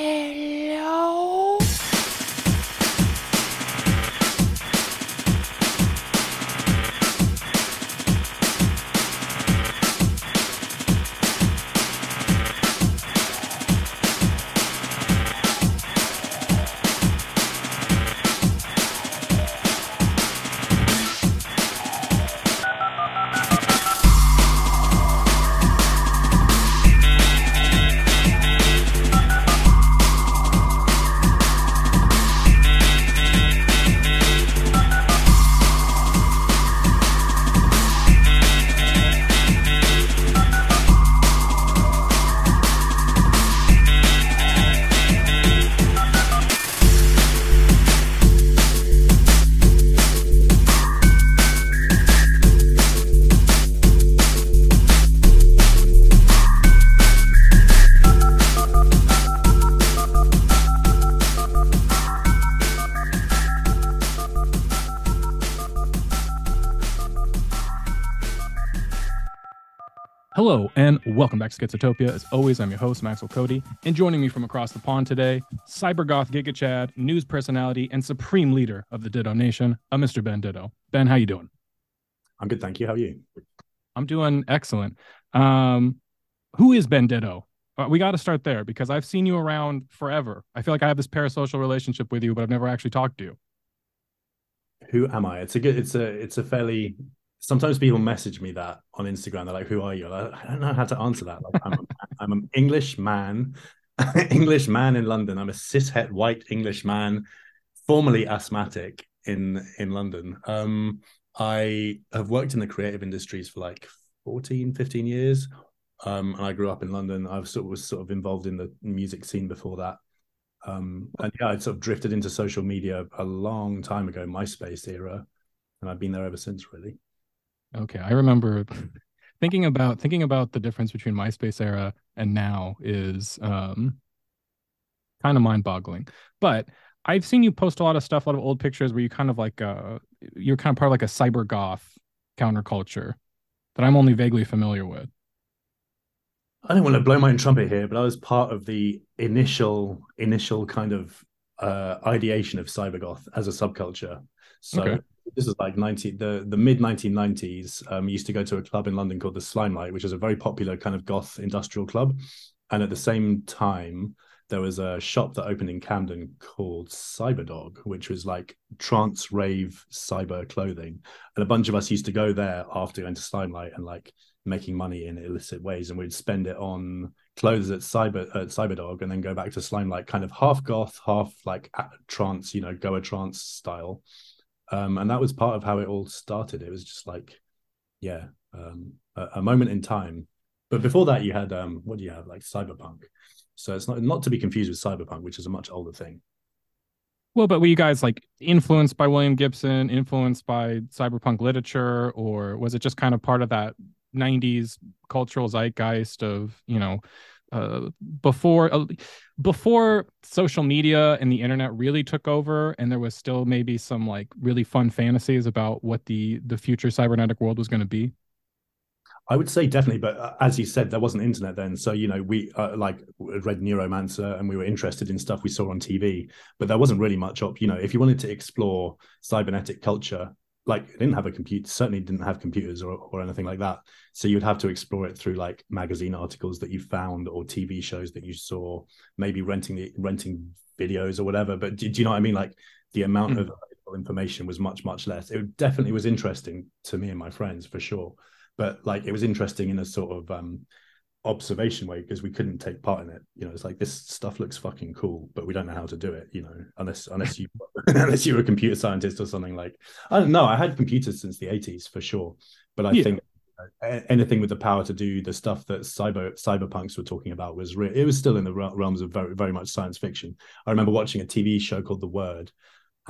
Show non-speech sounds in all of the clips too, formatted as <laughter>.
Hello? Hello and welcome back to Schizotopia. As always, I'm your host, Maxwell Cody, and joining me from across the pond today, cybergoth Giga Chad, news personality, and supreme leader of the Ditto Nation, a Mr. Ben Ditto. Ben, how you doing? I'm good, thank you. How are you? I'm doing excellent. Um, who is Ben Ditto? Uh, we got to start there because I've seen you around forever. I feel like I have this parasocial relationship with you, but I've never actually talked to you. Who am I? It's a good. It's a. It's a fairly. Sometimes people message me that on Instagram. They're like, "Who are you?" Like, I don't know how to answer that. Like, I'm, a, <laughs> I'm an English man, <laughs> English man in London. I'm a cishet white English man, formerly asthmatic in in London. Um, I have worked in the creative industries for like 14, 15 years. Um, and I grew up in London. I was sort of, was sort of involved in the music scene before that. Um, and yeah, I'd sort of drifted into social media a long time ago, MySpace era, and I've been there ever since, really. Okay, I remember thinking about thinking about the difference between MySpace era and now is um, kind of mind-boggling. But I've seen you post a lot of stuff, a lot of old pictures where you kind of like uh, you're kind of part of like a cyber goth counterculture that I'm only vaguely familiar with. I don't want to blow my own trumpet here, but I was part of the initial initial kind of uh, ideation of cybergoth as a subculture. So Okay. This is like 90 the the mid 1990s. Um, used to go to a club in London called the Slimelight, which is a very popular kind of goth industrial club. And at the same time, there was a shop that opened in Camden called Cyberdog, which was like trance rave cyber clothing. And a bunch of us used to go there after going to Slimelight and like making money in illicit ways, and we'd spend it on clothes at Cyber at Cyberdog, and then go back to Slimelight, kind of half goth, half like trance, you know, Goa trance style. Um, and that was part of how it all started. It was just like, yeah, um, a, a moment in time. But before that, you had um, what do you have like cyberpunk? So it's not not to be confused with cyberpunk, which is a much older thing. Well, but were you guys like influenced by William Gibson, influenced by cyberpunk literature, or was it just kind of part of that 90s cultural zeitgeist of, you know, uh, before uh, before social media and the internet really took over and there was still maybe some like really fun fantasies about what the the future cybernetic world was going to be? I would say definitely, but uh, as you said, there wasn't internet then. So you know, we uh, like read Neuromancer, and we were interested in stuff we saw on TV, but there wasn't really much up. You know, if you wanted to explore cybernetic culture, like it didn't have a computer, certainly didn't have computers or or anything like that. So you'd have to explore it through like magazine articles that you found or TV shows that you saw, maybe renting the renting videos or whatever. But do, do you know what I mean? Like the amount Mm. of available information was much much less. It definitely was interesting to me and my friends for sure but like it was interesting in a sort of um observation way because we couldn't take part in it. You know it's like this stuff looks fucking cool but we don't know how to do it you know unless unless you <laughs> unless you're a computer scientist or something like i don't know. I had computers since the 80s for sure. But i Yeah. think uh, anything with the power to do the stuff that cyber cyberpunks were talking about was re- it was still in the realms of very very much science fiction. I remember watching a tv show called the word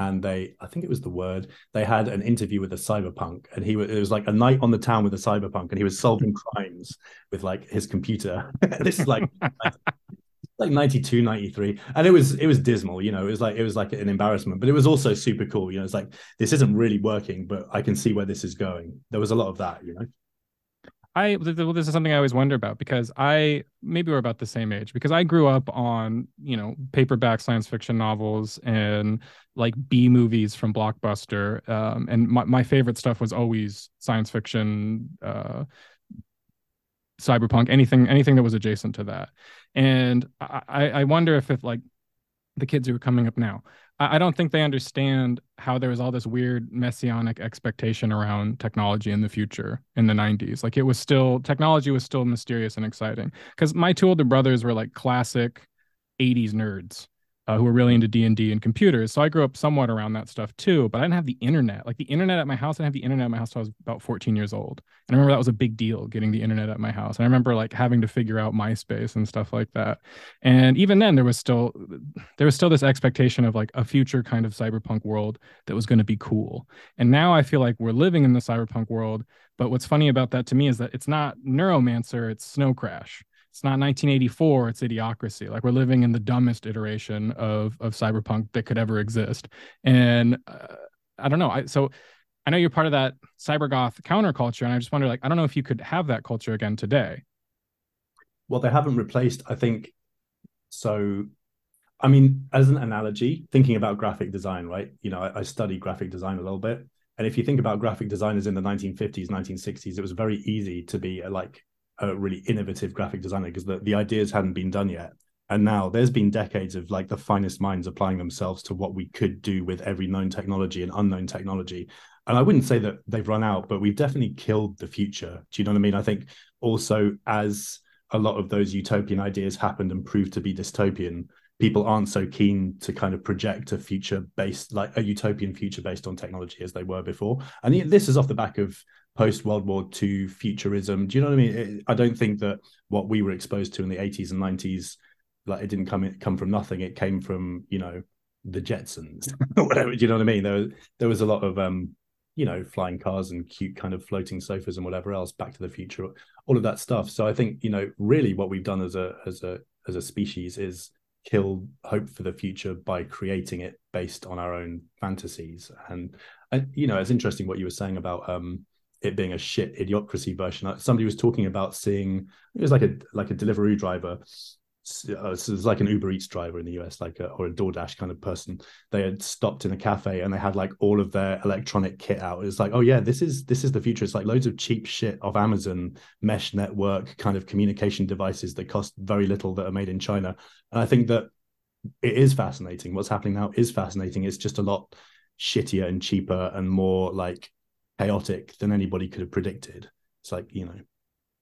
and they i think it was the word they had an interview with a cyberpunk and he was it was like a night on the town with a cyberpunk and he was solving crimes with like his computer. <laughs> This is like <laughs> like 92 93 and it was it was dismal you know it was like it was like an embarrassment but it was also super cool you know it's like this isn't really working but i can see where this is going. There was a lot of that you know I well, this is something I always wonder about because I maybe we're about the same age because I grew up on you know paperback science fiction novels and like B movies from Blockbuster, um, and my my favorite stuff was always science fiction, uh, cyberpunk, anything anything that was adjacent to that, and I I wonder if if like the kids who are coming up now I don't think they understand how there was all this weird messianic expectation around technology in the future in the 90s. Like it was still technology was still mysterious and exciting. Because my two older brothers were like classic 80s nerds uh, who were really into D&D and computers. So I grew up somewhat around that stuff too, but I didn't have the internet. Like the internet at my house, I didn't have the internet at my house until I was about 14 years old. And I remember that was a big deal getting the internet at my house. And I remember like having to figure out MySpace and stuff like that. And even then there was still there was still this expectation of like a future kind of cyberpunk world that was going to be cool. And now I feel like we're living in the cyberpunk world, but what's funny about that to me is that it's not Neuromancer, it's Snow Crash it's not 1984 it's idiocracy. Like we're living in the dumbest iteration of of cyberpunk that could ever exist. And uh, i don't know i so i know you're part of that cybergoth counterculture and i just wonder like i don't know if you could have that culture again today. Well they haven't replaced i think so i mean as an analogy thinking about graphic design right? You know I, I study graphic design a little bit and if you think about graphic designers in the 1950s 1960s it was very easy to be a, like a really innovative graphic designer because the, the ideas hadn't been done yet. And now there's been decades of like the finest minds applying themselves to what we could do with every known technology and unknown technology. And I wouldn't say that they've run out, but we've definitely killed the future. Do you know what I mean? I think also as a lot of those utopian ideas happened and proved to be dystopian, people aren't so keen to kind of project a future based like a utopian future based on technology as they were before and this is off the back of post World War II futurism. Do you know what I mean? It, I don't think that what we were exposed to in the 80s and 90s, like it didn't come come from nothing. It came from you know the Jetsons <laughs> whatever. Do you know what I mean? There was there was a lot of um you know flying cars and cute kind of floating sofas and whatever else. Back to the Future, all of that stuff. So I think you know really what we've done as a as a as a species is kill hope for the future by creating it based on our own fantasies and and you know it's interesting what you were saying about um it being a shit idiocracy version. Somebody was talking about seeing it was like a like a delivery driver. Uh, so it's like an Uber Eats driver in the US, like a, or a DoorDash kind of person. They had stopped in a cafe and they had like all of their electronic kit out. It's like, oh yeah, this is this is the future. It's like loads of cheap shit of Amazon mesh network kind of communication devices that cost very little that are made in China. And I think that it is fascinating. What's happening now is fascinating. It's just a lot shittier and cheaper and more like chaotic than anybody could have predicted. It's like, you know.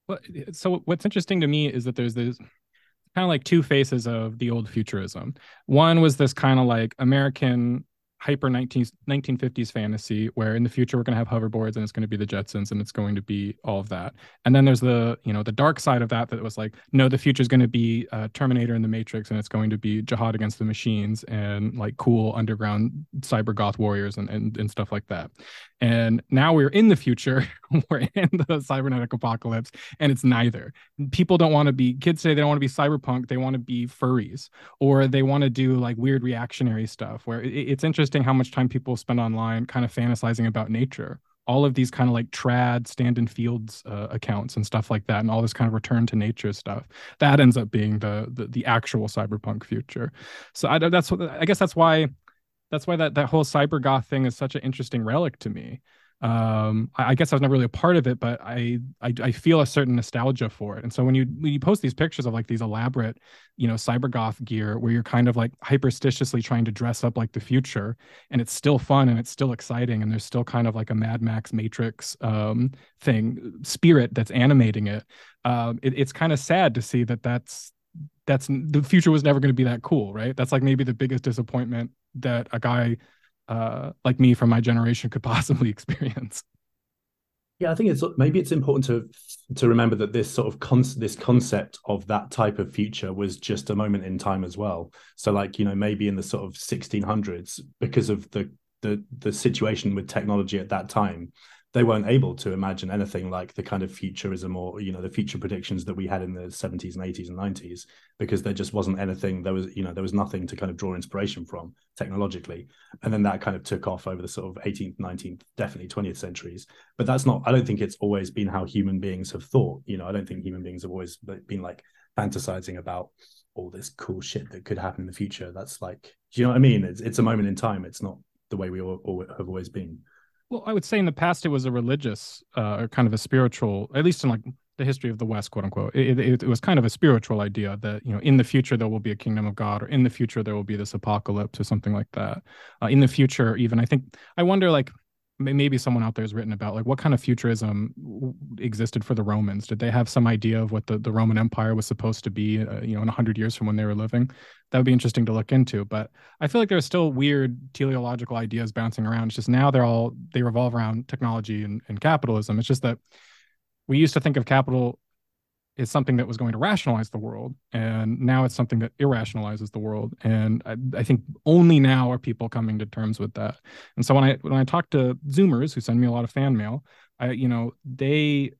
Well, so what's interesting to me is that there's this kind of like two faces of the old futurism. One was this kind of like American hyper 19, 1950s fantasy where in the future we're going to have hoverboards and it's going to be the jetsons and it's going to be all of that. And then there's the you know the dark side of that that was like no the future is going to be uh, terminator and the matrix and it's going to be jihad against the machines and like cool underground cyber goth warriors and, and, and stuff like that. And now we're in the future <laughs> we're in the cybernetic apocalypse and it's neither. People don't want to be kids say they don't want to be cyberpunk they want to be furries or they want to do like weird reactionary stuff where it, it's interesting how much time people spend online kind of fantasizing about nature. All of these kind of like trad stand in fields uh, accounts and stuff like that and all this kind of return to nature stuff. That ends up being the the, the actual cyberpunk future. So I, that's what i guess that's why that's why that that whole cyber goth thing is such an interesting relic to me. Um, I, I, guess I was never really a part of it, but I, I, I feel a certain nostalgia for it. And so when you when you post these pictures of like these elaborate, you know, cyber goth gear where you're kind of like hyperstitiously trying to dress up like the future, and it's still fun and it's still exciting, and there's still kind of like a Mad Max Matrix um, thing spirit that's animating it. Um, it it's kind of sad to see that that's that's the future was never going to be that cool, right? That's like maybe the biggest disappointment that a guy uh, like me from my generation could <laughs> possibly experience. Yeah, I think it's maybe it's important to to remember that this sort of con- this concept of that type of future was just a moment in time as well. So, like you know, maybe in the sort of 1600s, because of the the the situation with technology at that time, they weren't able to imagine anything like the kind of futurism or you know the future predictions that we had in the 70s and 80s and 90s because there just wasn't anything there was you know there was nothing to kind of draw inspiration from technologically. And then that kind of took off over the sort of 18th 19th definitely 20th centuries. But that's not i don't think it's always been how human beings have thought you know. I don't think human beings have always been like fantasizing about all this cool shit that could happen in the future. That's like do you know what i mean? It's, it's a moment in time. It's not the way we all, all have always been well, I would say in the past it was a religious uh, or kind of a spiritual, at least in like the history of the West, quote unquote. It, it, it, was kind of a spiritual idea that you know in the future there will be a kingdom of God, or in the future there will be this apocalypse or something like that. Uh, in the future, even I think I wonder like maybe someone out there has written about like what kind of futurism existed for the Romans. Did they have some idea of what the, the Roman Empire was supposed to be, uh, you know, in 100 years from when they were living? That would be interesting to look into. But I feel like there's still weird teleological ideas bouncing around. It's just now they're all, they revolve around technology and, and capitalism. It's just that we used to think of capital is something that was going to rationalize the world and now it's something that irrationalizes the world and I, I, think only now are people coming to terms with that. And so when i when i talk to zoomers who send me a lot of fan mail i you know they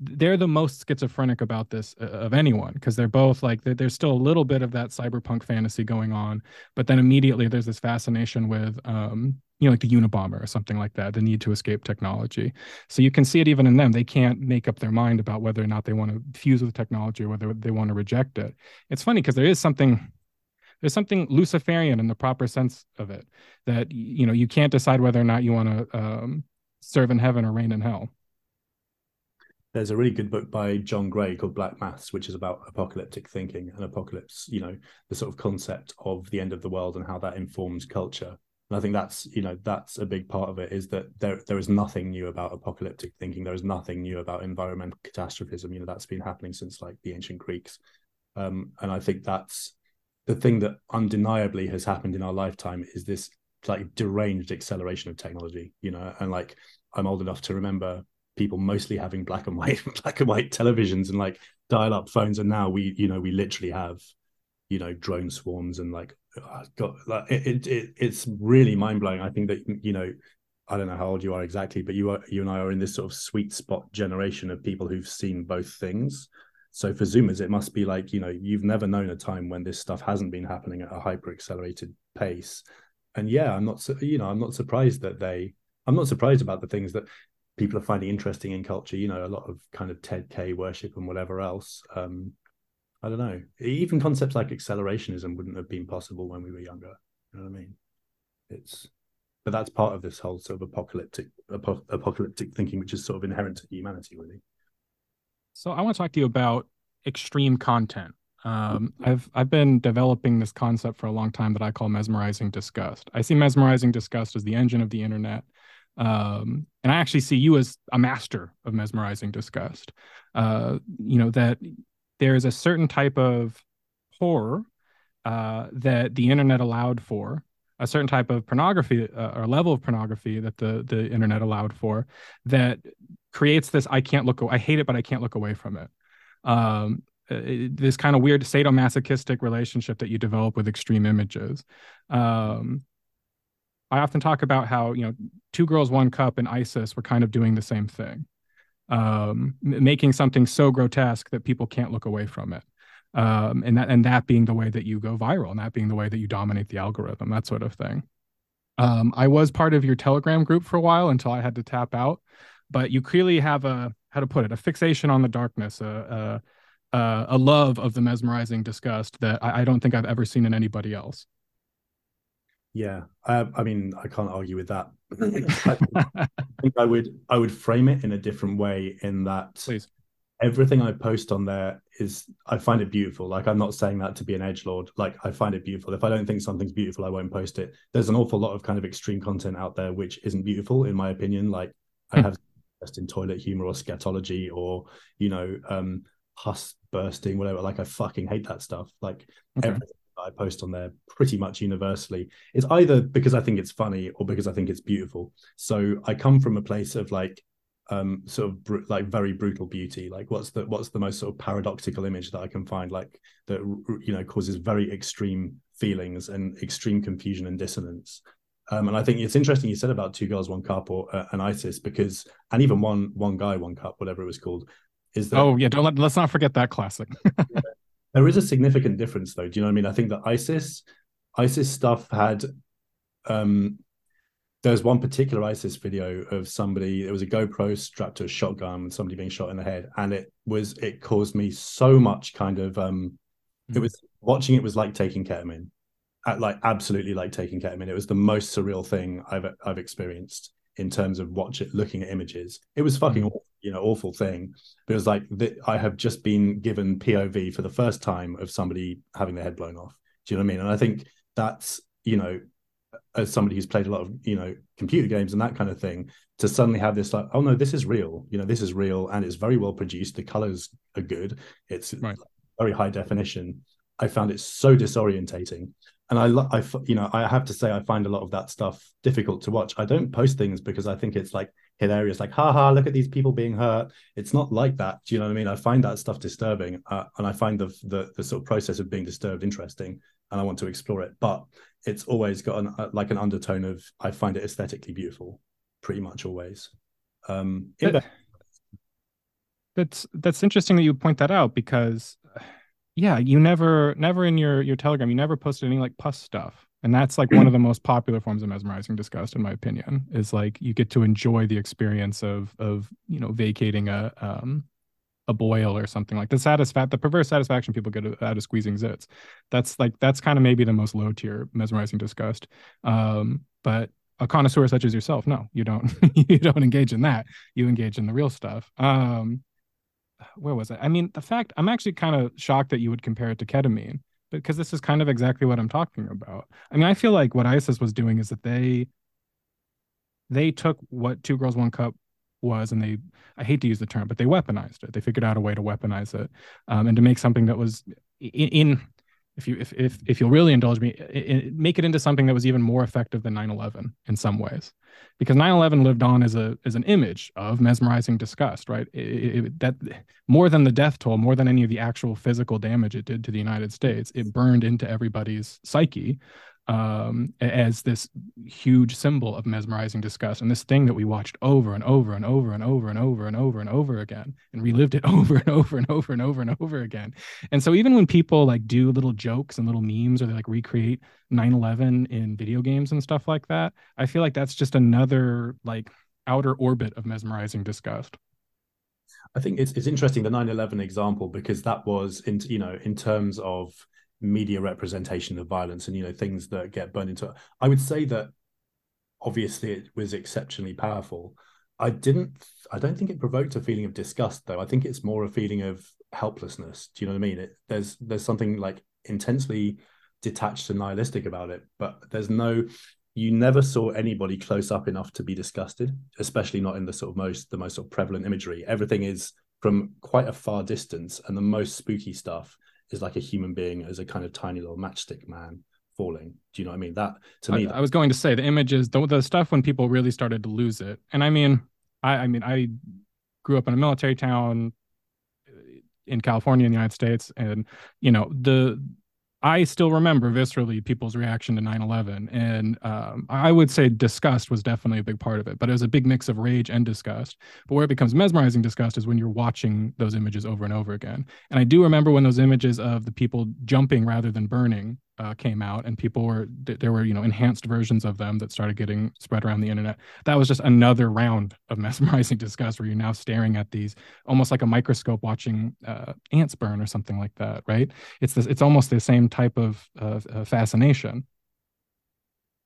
they're the most schizophrenic about this uh, of anyone because they're both like there's still a little bit of that cyberpunk fantasy going on but then immediately there's this fascination with um you know like the unabomber or something like that the need to escape technology. So you can see it even in them. They can't make up their mind about whether or not they want to fuse with technology or whether they want to reject it. It's funny because there is something there's something luciferian in the proper sense of it that you know you can't decide whether or not you want to um, serve in heaven or reign in hell. There's a really good book by John Gray called Black Mass, which is about apocalyptic thinking and apocalypse, you know, the sort of concept of the end of the world and how that informs culture. And I think that's, you know, that's a big part of it is that there there is nothing new about apocalyptic thinking. There is nothing new about environmental catastrophism. You know, that's been happening since like the ancient Greeks. Um, and I think that's the thing that undeniably has happened in our lifetime is this like deranged acceleration of technology, you know, and like I'm old enough to remember people mostly having black and <laughs> white black and white televisions and like dial up phones and now we you know we literally have you know drone swarms and like got like it, it it's really mind-blowing i think that you know i don't know how old you are exactly but you are you and i are in this sort of sweet spot generation of people who've seen both things so for zoomers it must be like you know you've never known a time when this stuff hasn't been happening at a hyper accelerated pace and yeah i'm not you know i'm not surprised that they i'm not surprised about the things that people are finding interesting in culture. You know, a lot of kind of Ted K worship and whatever else. Um, I don't know. Even concepts like accelerationism wouldn't have been possible when we were younger. You know what I mean? It's, but that's part of this whole sort of apocalyptic ap- apocalyptic thinking, which is sort of inherent to humanity, really. So I want to talk to you about extreme content. Um, I've I've been developing this concept for a long time that I call mesmerizing disgust. I see mesmerizing disgust as the engine of the internet um, and I actually see you as a master of mesmerizing disgust. Uh, you know that there is a certain type of horror uh, that the internet allowed for, a certain type of pornography uh, or level of pornography that the the internet allowed for, that creates this I can't look I hate it but I can't look away from it. Um, uh, this kind of weird sadomasochistic relationship that you develop with extreme images. Um, I often talk about how you know Two Girls One Cup and ISIS were kind of doing the same thing, um, making something so grotesque that people can't look away from it, um, and that and that being the way that you go viral, and that being the way that you dominate the algorithm, that sort of thing. Um, I was part of your Telegram group for a while until I had to tap out, but you clearly have a how to put it a fixation on the darkness, a a, a love of the mesmerizing disgust that I, I don't think I've ever seen in anybody else. Yeah, I, I mean, I can't argue with that. <laughs> I think I would I would frame it in a different way. In that, please, everything I post on there is I find it beautiful. Like I'm not saying that to be an edge lord. Like I find it beautiful. If I don't think something's beautiful, I won't post it. There's an awful lot of kind of extreme content out there which isn't beautiful, in my opinion. Like I hmm. have just in toilet humor or scatology or you know um husk bursting, whatever. Like I fucking hate that stuff. Like okay. everything I post on there pretty much universally is either because I think it's funny or because I think it's beautiful. So I come from a place of like um sort of br- like very brutal beauty like what's the what's the most sort of paradoxical image that i can find like that you know causes very extreme feelings and extreme confusion and dissonance Um, and I think it's interesting you said about two girls, one cup, or uh, an ISIS because, and even one one guy, one cup, whatever it was called, is that oh yeah, don't let, let's not forget that classic. <laughs> there is a significant difference though. Do you know what I mean? I think that ISIS, ISIS stuff had, um, there's one particular ISIS video of somebody. It was a GoPro strapped to a shotgun and somebody being shot in the head, and it was it caused me so much kind of um, mm. it was watching it was like taking ketamine At, like absolutely like taking ketamine. It was the most surreal thing I've I've experienced in terms of watch it looking at images. It was fucking mm. You know awful thing. But it was like that I have just been given POV for the first time of somebody having their head blown off. Do you know what I mean? And I think that's you know as somebody who's played a lot of you know computer games and that kind of thing to suddenly have this like oh no this is real you know this is real and it's very well produced the colors are good it's right. very high definition i found it so disorientating and I, I, you know, I have to say, I find a lot of that stuff difficult to watch. I don't post things because I think it's like hilarious, like, haha, look at these people being hurt. It's not like that. Do you know what I mean? I find that stuff disturbing, uh, and I find the, the, the sort of process of being disturbed interesting, and I want to explore it. But it's always got an, uh, like an undertone of I find it aesthetically beautiful, pretty much always. Um, that, that's that's interesting that you point that out because yeah, you never never in your your Telegram, you never posted any like pus stuff. And that's like one of the most popular forms of mesmerizing disgust, in my opinion, is like you get to enjoy the experience of of you know vacating a um a boil or something like the satisfat the perverse satisfaction people get out of squeezing zits. That's like that's kind of maybe the most low tier mesmerizing disgust. Um, but a connoisseur such as yourself, no, you don't <laughs> you don't engage in that. You engage in the real stuff. Um, where was it? I mean, the fact I'm actually kind of shocked that you would compare it to ketamine because this is kind of exactly what I'm talking about. I mean, I feel like what ISIS was doing is that they they took what Two Girls One Cup was and they I hate to use the term, but they weaponized it. They figured out a way to weaponize it um, and to make something that was in, in if you if if if you'll really indulge me, it, it, make it into something that was even more effective than 9/11 in some ways, because 9/11 lived on as a as an image of mesmerizing disgust, right? It, that more than the death toll, more than any of the actual physical damage it did to the United States, it burned into everybody's psyche um, as this huge symbol of mesmerizing disgust and this thing that we watched over and over and over and over and over and over and over again and relived it over and over and over and over and over again. And so even when people like do little jokes and little memes or they like recreate 9/11 in video games and stuff like that, I feel like that's just another like outer orbit of mesmerizing disgust. I think it's it's interesting the 9/11 example because that was in you know in terms of media representation of violence and you know things that get burned into it. I would say that obviously it was exceptionally powerful. I didn't I don't think it provoked a feeling of disgust though. I think it's more a feeling of helplessness. Do you know what I mean? It, there's there's something like intensely detached and nihilistic about it, but there's no you never saw anybody close up enough to be disgusted, especially not in the sort of most the most sort of prevalent imagery. Everything is from quite a far distance, and the most spooky stuff is like a human being as a kind of tiny little matchstick man falling. Do you know what I mean? That to me, I, I was going to say the images, the, the stuff when people really started to lose it. And I mean, I, I mean, I grew up in a military town in California in the United States, and you know the I still remember viscerally people's reaction to 9 11. And um, I would say disgust was definitely a big part of it, but it was a big mix of rage and disgust. But where it becomes mesmerizing disgust is when you're watching those images over and over again. And I do remember when those images of the people jumping rather than burning uh, came out and people were there were you know enhanced versions of them that started getting spread around the internet. That was just another round of <laughs> mesmerizing disgust where you're now staring at these almost like a microscope watching uh, ants burn or something like that right? It's this it's almost the same type of uh, fascination.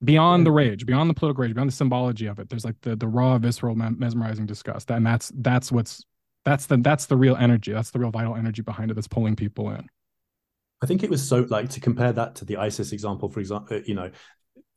Beyond the rage beyond the political rage beyond the symbology of it there's like the the raw visceral mesmerizing disgust and that's that's what's that's the that's the real energy that's the real vital energy behind it that's pulling people in I think it was so like to compare that to the ISIS example, for example, uh, you know,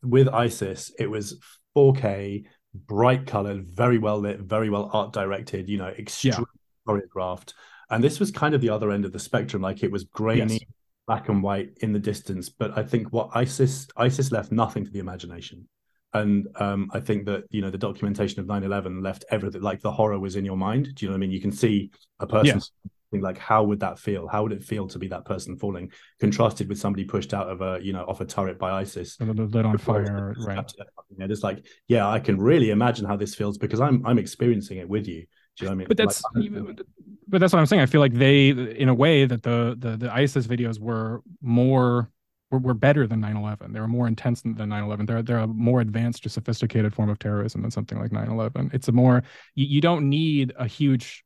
with ISIS, it was 4K, bright colored, very well lit, very well art directed, you know, extremely yeah. choreographed. And this was kind of the other end of the spectrum. Like it was grainy, yes. black and white in the distance. But I think what ISIS ISIS left nothing to the imagination. And um, I think that you know the documentation of 9/11 left everything like the horror was in your mind. Do you know what I mean? You can see a person yes like how would that feel how would it feel to be that person falling contrasted with somebody pushed out of a you know off a turret by isis lit on fire <laughs> right it's like yeah i can really imagine how this feels because i'm i'm experiencing it with you do you know what I mean? But that's like, but that's what I'm saying. I feel like they, in a way, that the the the ISIS videos were more were, were better than 9/11. They were more intense than 9/11. They're they're a more advanced or sophisticated form of terrorism than something like 9/11. It's a more you, you don't need a huge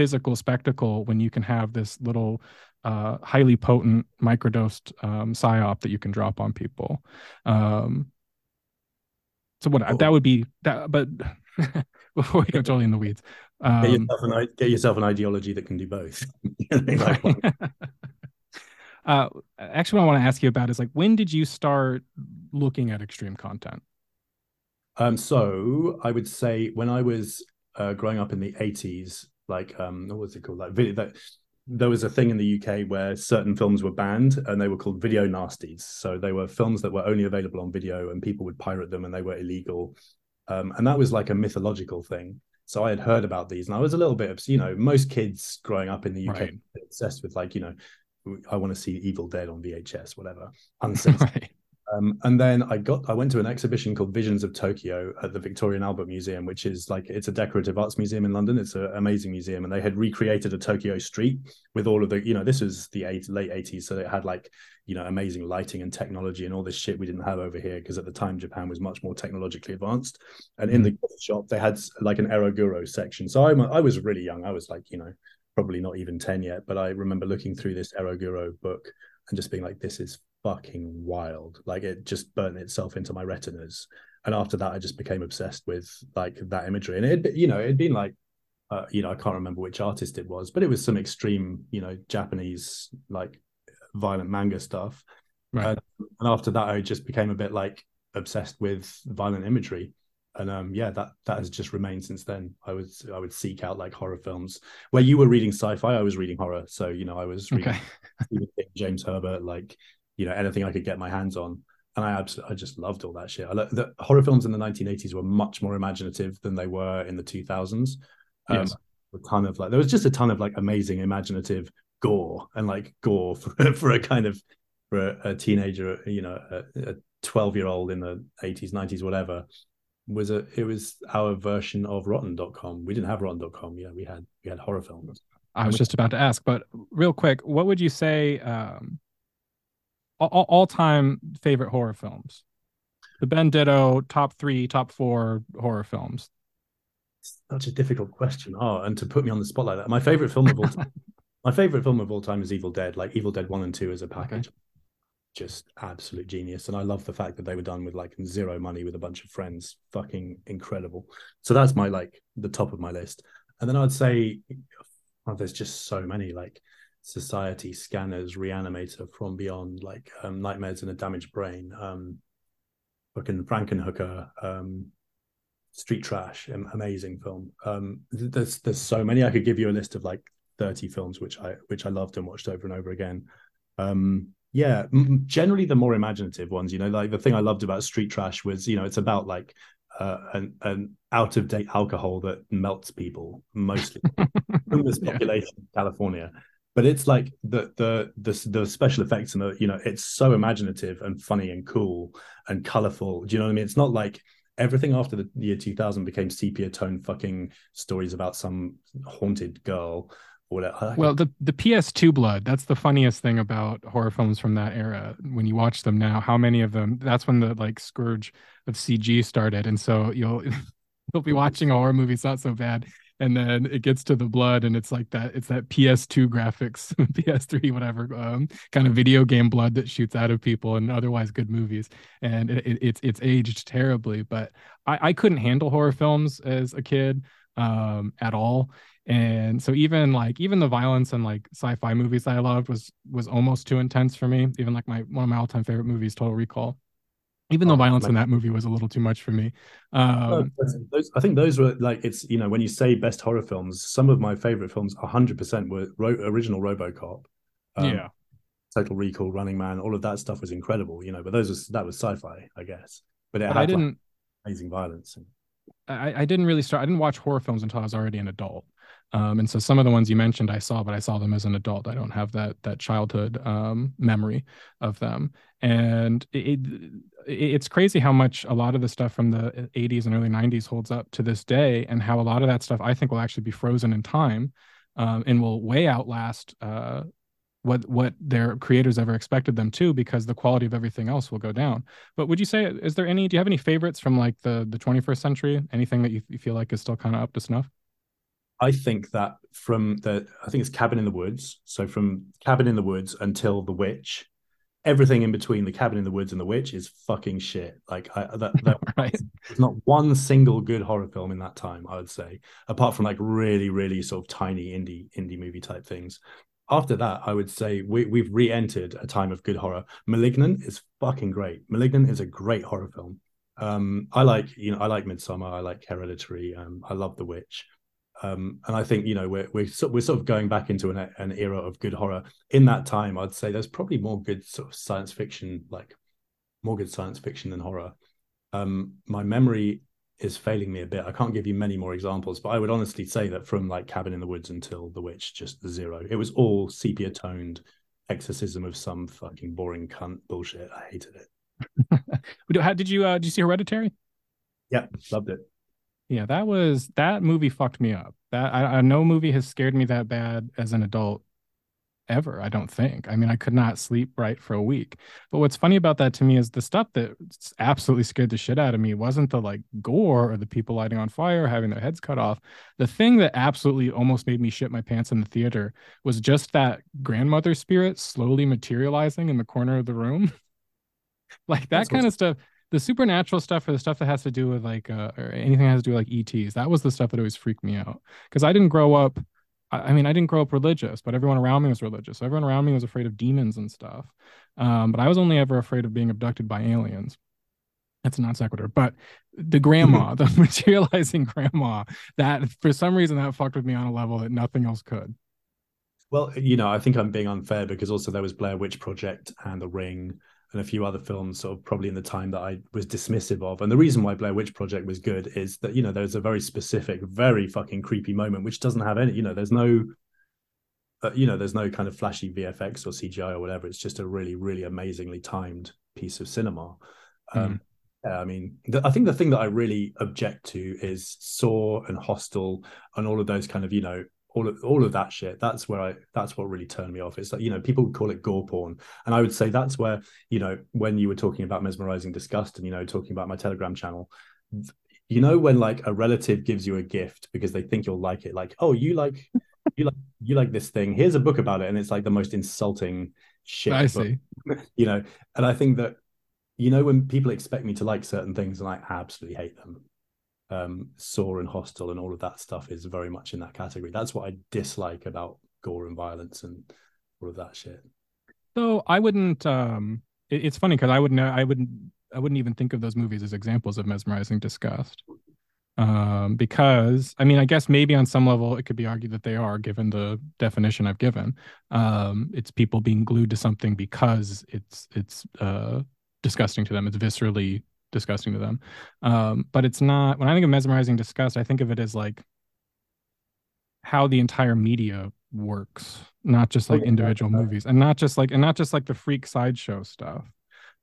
physical spectacle when you can have this little uh, highly potent microdosed um, psyop that you can drop on people. Um, so what oh. that would be that, but <laughs> before we go totally in the weeds, um, get, yourself an, get, yourself an, ideology that can do both. <laughs> <laughs> uh, actually, what I want to ask you about is like, when did you start looking at extreme content? Um, so I would say when I was uh, growing up in the 80s, like um what was it called like video that there was a thing in the UK where certain films were banned and they were called video nasties. So they were films that were only available on video and people would pirate them and they were illegal. Um, and that was like a mythological thing. So I had heard about these and I was a little bit, you know, most kids growing up in the UK right. obsessed with like, you know, I want to see Evil Dead on VHS, whatever. <laughs> Uncensored. right. Um, and then I got I went to an exhibition called Visions of Tokyo at the Victoria and Albert Museum, which is like it's a decorative arts museum in London. It's an amazing museum, and they had recreated a Tokyo street with all of the you know this was the eight, late eighties, so it had like you know amazing lighting and technology and all this shit we didn't have over here because at the time Japan was much more technologically advanced. And mm. in the shop they had like an Eroguro section. So I I was really young. I was like you know probably not even ten yet, but I remember looking through this Eroguro book and just being like, this is fucking wild. Like it just burnt itself into my retinas. And after that, I just became obsessed with like that imagery. And it, you know, it'd been like, uh, you know, I can't remember which artist it was, but it was some extreme, you know, Japanese like violent manga stuff. Right. and after that, I just became a bit like obsessed with violent imagery and um yeah that that has just remained since then i was i would seek out like horror films where you were reading sci-fi i was reading horror so you know i was reading okay. james herbert like you know anything I could get my hands on. And I absolutely, I just loved all that shit. I the horror films in the 1980s were much more imaginative than they were in the 2000s. Um, yes. A ton of like, there was just a ton of like amazing imaginative gore and like gore for, <laughs> for a kind of for a, a teenager, you know, a 12 year old in the 80s, 90s, whatever was a it was our version of rotten.com we didn't have rotten.com yeah we had we had horror films i was just about to ask but real quick what would you say um all, all time favorite horror films? The Ben Ditto top three, top four horror films. Such a difficult question. Oh, and to put me on the spot like that, my favorite film of all time, <laughs> my favorite film of all time is Evil Dead. Like Evil Dead one and two as a package, okay. just absolute genius. And I love the fact that they were done with like zero money with a bunch of friends. Fucking incredible. So that's my like the top of my list. And then I'd say, oh, there's just so many. Like Society, Scanners, Reanimator, From Beyond, like um, Nightmares in a Damaged Brain, um, fucking Frankenhooker, um, Street Trash, amazing film. Um, there's there's so many. I could give you a list of like 30 films which I which I loved and watched over and over again. Um, yeah, m- generally the more imaginative ones. You know, like the thing I loved about Street Trash was you know it's about like uh, an, an out of date alcohol that melts people mostly. <laughs> homeless population yeah. in California but it's like the the the the special effects and the you know it's so imaginative and funny and cool and colorful. Do you know what i mean? It's not like everything after the year 2000 became sepia tone fucking stories about some haunted girl or whatever. well the the ps2 blood that's the funniest thing about horror films from that era. When you watch them now how many of them that's when the like scourge of cg started. And so you'll <laughs> you'll be watching a horror movie it's not so bad and then it gets to the blood and it's like that it's that ps2 graphics <laughs> ps3 whatever um, kind of video game blood that shoots out of people and otherwise good movies. And it, it, it's it's aged terribly but I, I couldn't handle horror films as a kid um, at all. And so even like even the violence and like sci-fi movies that i loved was was almost too intense for me. Even like my one of my all-time favorite movies total recall even though oh, violence in that movie was a little too much for me. Um, those, I think those were like it's you know when you say best horror films, some of my favorite films, hundred percent were ro- original RoboCop. Um, yeah, Total Recall, Running Man, all of that stuff was incredible. You know, but those was that was sci-fi, I guess. But it but had I didn't like, amazing violence. I, I didn't really start. I didn't watch horror films until I was already an adult. Um, and so some of the ones you mentioned I saw, but I saw them as an adult. I don't have that that childhood um, memory of them. And it, it, it's crazy how much a lot of the stuff from the 80s and early 90s holds up to this day, and how a lot of that stuff I think will actually be frozen in time um, and will way outlast uh, what what their creators ever expected them to because the quality of everything else will go down. But would you say is there any do you have any favorites from like the the 21st century? Anything that you, you feel like is still kind of up to snuff? I think that from the i think it's cabin in the woods. So from cabin in the woods until the witch everything in between the cabin in the woods and the witch is fucking shit like I, that, that <laughs> right. there's not one single good horror film in that time i would say apart from like really really sort of tiny indie indie movie type things after that, I would say we, we've re-entered a time of good horror. *Malignant* is fucking great. *Malignant* is a great horror film. Um, I like, you know, I like *Midsommar*. I like *Hereditary*. Um, I love *The Witch*. Um, and I think you know we're we're sort, we're sort of going back into an, an era of good horror. In that time, I'd say there's probably more good sort of science fiction, like more good science fiction than horror. Um, my memory is failing me a bit. I can't give you many more examples, but I would honestly say that from like Cabin in the Woods until The Witch, just zero. It was all sepia toned exorcism of some fucking boring cunt bullshit. I hated it. <laughs> How did you uh did you see Hereditary? Yeah, loved it. Yeah, that was that movie fucked me up. That I, I no movie has scared me that bad as an adult ever, I don't think. I mean, I could not sleep right for a week. But what's funny about that to me is the stuff that absolutely scared the shit out of me wasn't the like gore or the people lighting on fire, or having their heads cut off. The thing that absolutely almost made me shit my pants in the theater was just that grandmother spirit slowly materializing in the corner of the room. <laughs> like that That's kind of stuff the supernatural stuff or the stuff that has to do with like uh, or anything that has to do with like ETs, that was the stuff that always freaked me out. Because I didn't grow up I mean, I didn't grow up religious, but everyone around me was religious. So everyone around me was afraid of demons and stuff. Um, but I was only ever afraid of being abducted by aliens. That's a non sequitur. But the grandma, <laughs> the <laughs> materializing grandma, that for some reason that fucked with me on a level that nothing else could. Well, you know, I think I'm being unfair because also there was Blair Witch Project and The Ring and a few other films sort of probably in the time that I was dismissive of. And the reason why Blair Witch Project was good is that, you know, there's a very specific, very fucking creepy moment, which doesn't have any, you know, there's no, uh, you know, there's no kind of flashy VFX or CGI or whatever. It's just a really, really amazingly timed piece of cinema. Mm. Um, I mean, the, I think the thing that I really object to is Saw and Hostel and all of those kind of, you know, all of all of that shit. That's where i that's what really turned me off. It's like you know people call it gore porn. And i would say that's where you know when you were talking about mesmerizing disgust and you know talking about my telegram channel you know when like a relative gives you a gift because they think you'll like it like oh you like you like you like this thing. Here's a book about it. And it's like the most insulting shit i see. <laughs> You know? And i think that you know when people expect me to like certain things and i absolutely hate them um, Saw and Hostel and all of that stuff is very much in that category. That's what I dislike about gore and violence and all of that shit. So I wouldn't. Um, it, it's funny because I wouldn't. I wouldn't. I wouldn't even think of those movies as examples of mesmerizing disgust. Um, because I mean, I guess maybe on some level it could be argued that they are, given the definition I've given. Um, it's people being glued to something because it's it's uh, disgusting to them. It's viscerally disgusting to them. Um, but it's not when I think of mesmerizing disgust, I think of it as like how the entire media works, not just like individual movies, and not just like and not just like the freak sideshow stuff.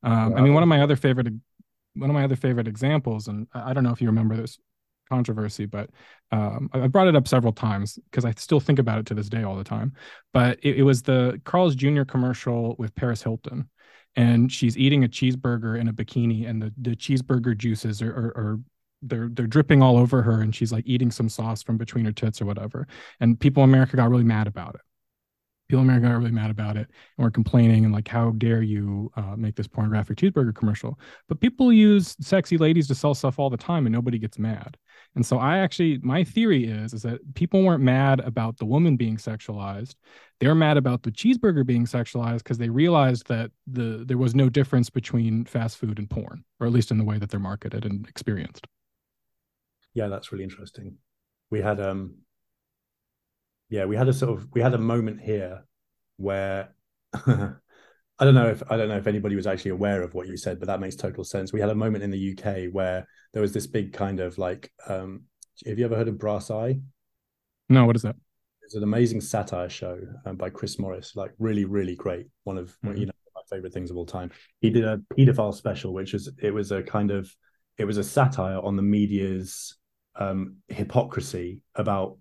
Um, I mean, one of my other favorite one of my other favorite examples, and I don't know if you remember this controversy, but um, I brought it up several times because I still think about it to this day all the time. But it, it was the Carl's Jr. commercial with Paris Hilton, and she's eating a cheeseburger in a bikini and the, the cheeseburger juices are, are, are they're they're dripping all over her and she's like eating some sauce from between her tits or whatever. And people in america got really mad about it people in America are really mad about it and we're complaining and like, how dare you uh, make this pornographic cheeseburger commercial? But people use sexy ladies to sell stuff all the time and nobody gets mad. And so I actually, my theory is, is that people weren't mad about the woman being sexualized. They're mad about the cheeseburger being sexualized because they realized that the there was no difference between fast food and porn, or at least in the way that they're marketed and experienced. Yeah, that's really interesting. We had um yeah, we had a sort of we had a moment here where <laughs> I don't know if I don't know if anybody was actually aware of what you said, but that makes total sense. We had a moment in the UK where there was this big kind of like, um, have you ever heard of Brass Eye? No, what is that? It's an amazing satire show um, by Chris Morris, like really, really great. One of mm-hmm. you know my favorite things of all time. He did a pedophile special, which was it was a kind of it was a satire on the media's um, hypocrisy about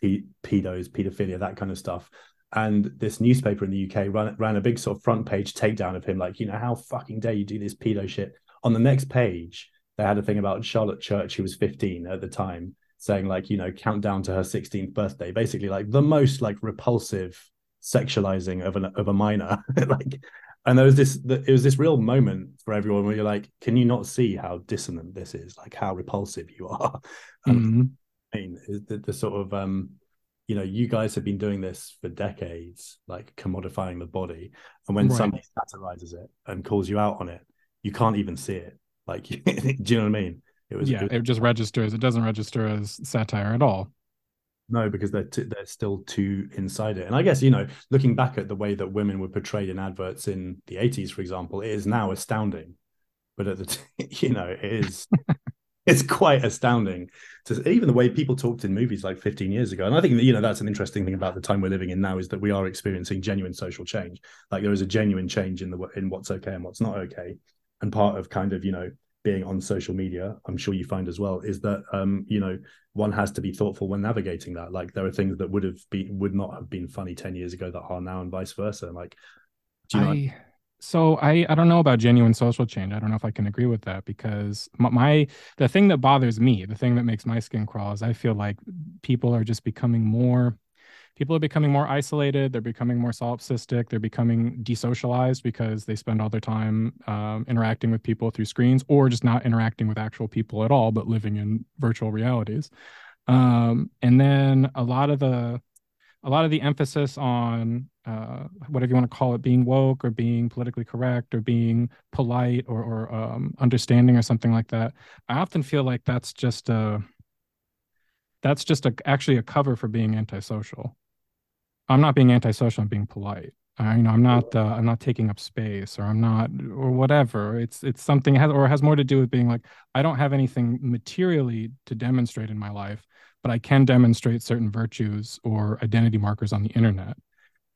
pe- pedos, pedophilia, that kind of stuff. And this newspaper in the UK ran ran a big sort of front page takedown of him, like, you know, how fucking dare you do this pedo shit. On the next page, they had a thing about Charlotte Church, who was 15 at the time, saying, like, you know, countdown to her 16th birthday, basically like the most like repulsive sexualizing of an of a minor. <laughs> like and there was this it was this real moment for everyone where you're like can you not see how dissonant this is like how repulsive you are <laughs> mm-hmm. I mean the, the, sort of um you know you guys have been doing this for decades like commodifying the body and when right. somebody satirizes it and calls you out on it you can't even see it like <laughs> do you know what i mean it was yeah it, was, it just registers it doesn't register as satire at all no, because they're t- they're still too inside it. And I guess you know, looking back at the way that women were portrayed in adverts in the eighties, for example, it is now astounding. But at the <laughs> t- you know, it is <laughs> it's quite astounding to even the way people talked in movies like 15 years ago. And I think that, you know that's an interesting thing about the time we're living in now is that we are experiencing genuine social change. Like there is a genuine change in the in what's okay and what's not okay. And part of kind of you know being on social media, I'm sure you find as well, is that um, you know one has to be thoughtful when navigating that. Like there are things that would have been would not have been funny ten years ago that are now, and vice versa. Like, do you know? I, so I I don't know about genuine social change. I don't know if I can agree with that because my, my the thing that bothers me, the thing that makes my skin crawl, is I feel like people are just becoming more people are becoming more isolated. They're becoming more solipsistic. They're becoming desocialized because they spend all their time um, interacting with people through screens or just not interacting with actual people at all but living in virtual realities. Um, and then a lot of the a lot of the emphasis on uh, whatever you want to call it being woke or being politically correct or being polite or, or um, understanding or something like that i often feel like that's just a that's just a, actually a cover for being antisocial I'm not being antisocial. I'm being polite. Uh, you know, I'm not. Uh, I'm not taking up space, or I'm not, or whatever. It's it's something has or has more to do with being like I don't have anything materially to demonstrate in my life, but I can demonstrate certain virtues or identity markers on the internet.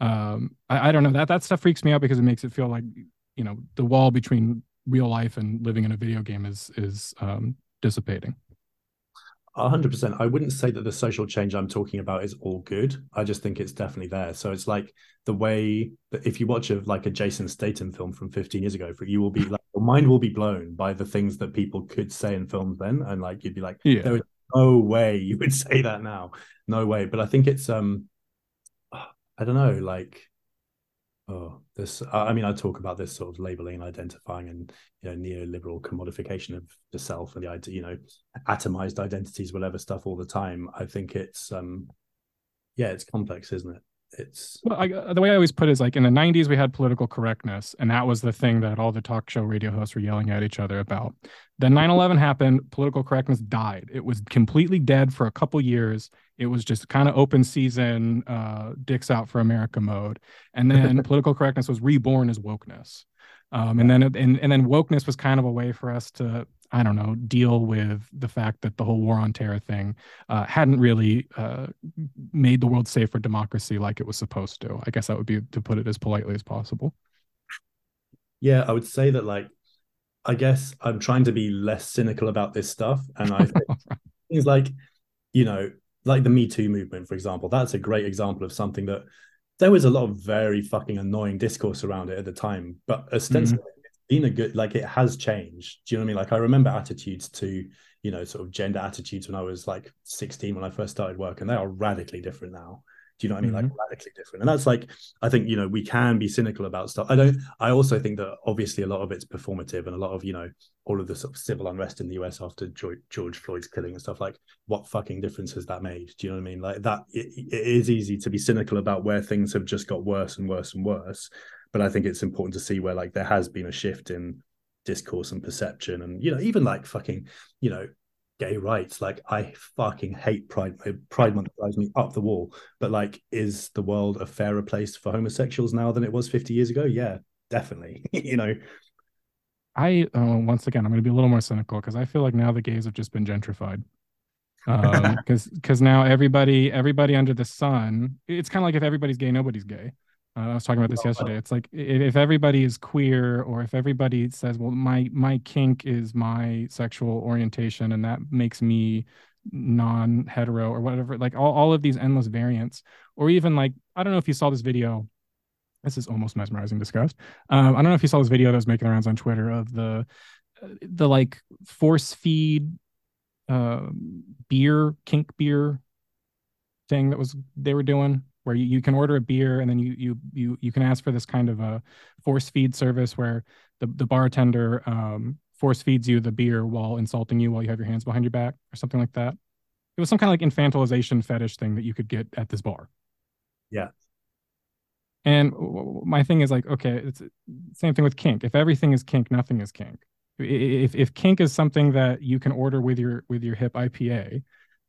Um, I, I don't know that that stuff freaks me out because it makes it feel like you know the wall between real life and living in a video game is is um, dissipating hundred percent. I wouldn't say that the social change I'm talking about is all good. I just think it's definitely there. So it's like the way that if you watch a like a Jason Statham film from 15 years ago, you will be like your mind will be blown by the things that people could say in films then, and like you'd be like, yeah. there is no way you would <laughs> say that now, no way. But I think it's um, I don't know, like Oh, this. I mean, I talk about this sort of labeling, identifying, and you know, neoliberal commodification of the self and the idea, you know, atomized identities, whatever stuff, all the time. I think it's, um, yeah, it's complex, isn't it? It's well, I, the way I always put it is like in the '90s we had political correctness, and that was the thing that all the talk show radio hosts were yelling at each other about. Then 9/11 happened, political correctness died. It was completely dead for a couple years, it was just kind of open season, uh, dicks out for America mode, and then <laughs> political correctness was reborn as wokeness, um, and then and and then wokeness was kind of a way for us to I don't know deal with the fact that the whole war on terror thing uh, hadn't really uh, made the world safe for democracy like it was supposed to. I guess that would be to put it as politely as possible. Yeah, I would say that like I guess I'm trying to be less cynical about this stuff, and I <laughs> think things like you know like the Me Too movement, for example, that's a great example of something that there was a lot of very fucking annoying discourse around it at the time, but ostensibly mm-hmm. it's been a good, like it has changed. Do you know what I mean? Like I remember attitudes to, you know, sort of gender attitudes when I was like 16 when I first started work, and they are radically different now. Do you know what I mean? Mm-hmm. Like radically different. And that's like, I think, you know, we can be cynical about stuff. I don't, I also think that obviously a lot of it's performative and a lot of, you know, all of the sort of civil unrest in the US after George, George Floyd's killing and stuff like, what fucking difference has that made? Do you know what I mean? Like that, it, it is easy to be cynical about where things have just got worse and worse and worse. But I think it's important to see where like there has been a shift in discourse and perception and, you know, even like fucking, you know, gay rights. Like I fucking hate Pride. Pride Month drives me up the wall. But like, is the world a fairer place for homosexuals now than it was 50 years ago? Yeah, definitely. <laughs> you know. I uh, once again, I'm going to be a little more cynical because I feel like now the gays have just been gentrified. because um, <laughs> because now everybody everybody under the sun it's kind of like if everybody's gay nobody's gay uh, i was talking about this yesterday. It's like if, everybody is queer or if everybody says well my my kink is my sexual orientation and that makes me non-hetero or whatever like all, all of these endless variants or even like i don't know if you saw this video. This is almost mesmerizing disgust. Um, i don't know if you saw this video that was making the rounds on twitter of the the like force feed uh, beer kink beer thing that was they were doing where you, you can order a beer and then you you you you can ask for this kind of a force feed service where the, the bartender um, force feeds you the beer while insulting you while you have your hands behind your back or something like that. It was some kind of like infantilization fetish thing that you could get at this bar. Yeah. And my thing is like, okay, it's same thing with kink. If everything is kink, nothing is kink. If if kink is something that you can order with your with your hip IPA,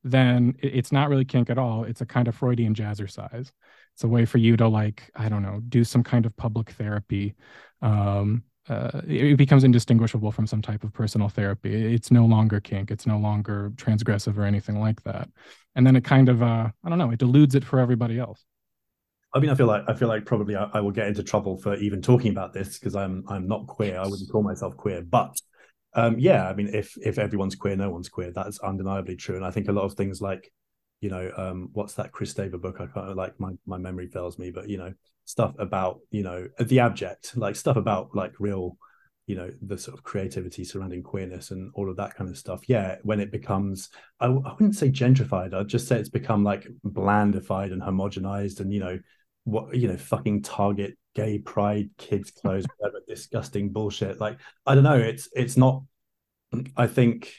then it's not really kink at all. It's a kind of Freudian jazzercise. It's a way for you to like, I don't know, do some kind of public therapy, um, uh, it becomes indistinguishable from some type of personal therapy. It's no longer kink. It's no longer transgressive or anything like that. And then it kind of, uh, I don't know, it deludes it for everybody else. I mean, I feel like I feel like probably I, I will get into trouble for even talking about this because I'm I'm not queer. I wouldn't call myself queer, but um, yeah, I mean, if if everyone's queer, no one's queer. That's undeniably true. And I think a lot of things like, you know, um, what's that Kristeva book? I can't like my my memory fails me, but you know, stuff about you know the abject like stuff about like real you know the sort of creativity surrounding queerness and all of that kind of stuff yeah when it becomes I wouldn't say gentrified i'd just say it's become like blandified and homogenized and you know what you know fucking target gay pride kids clothes whatever disgusting bullshit like i don't know it's it's not i think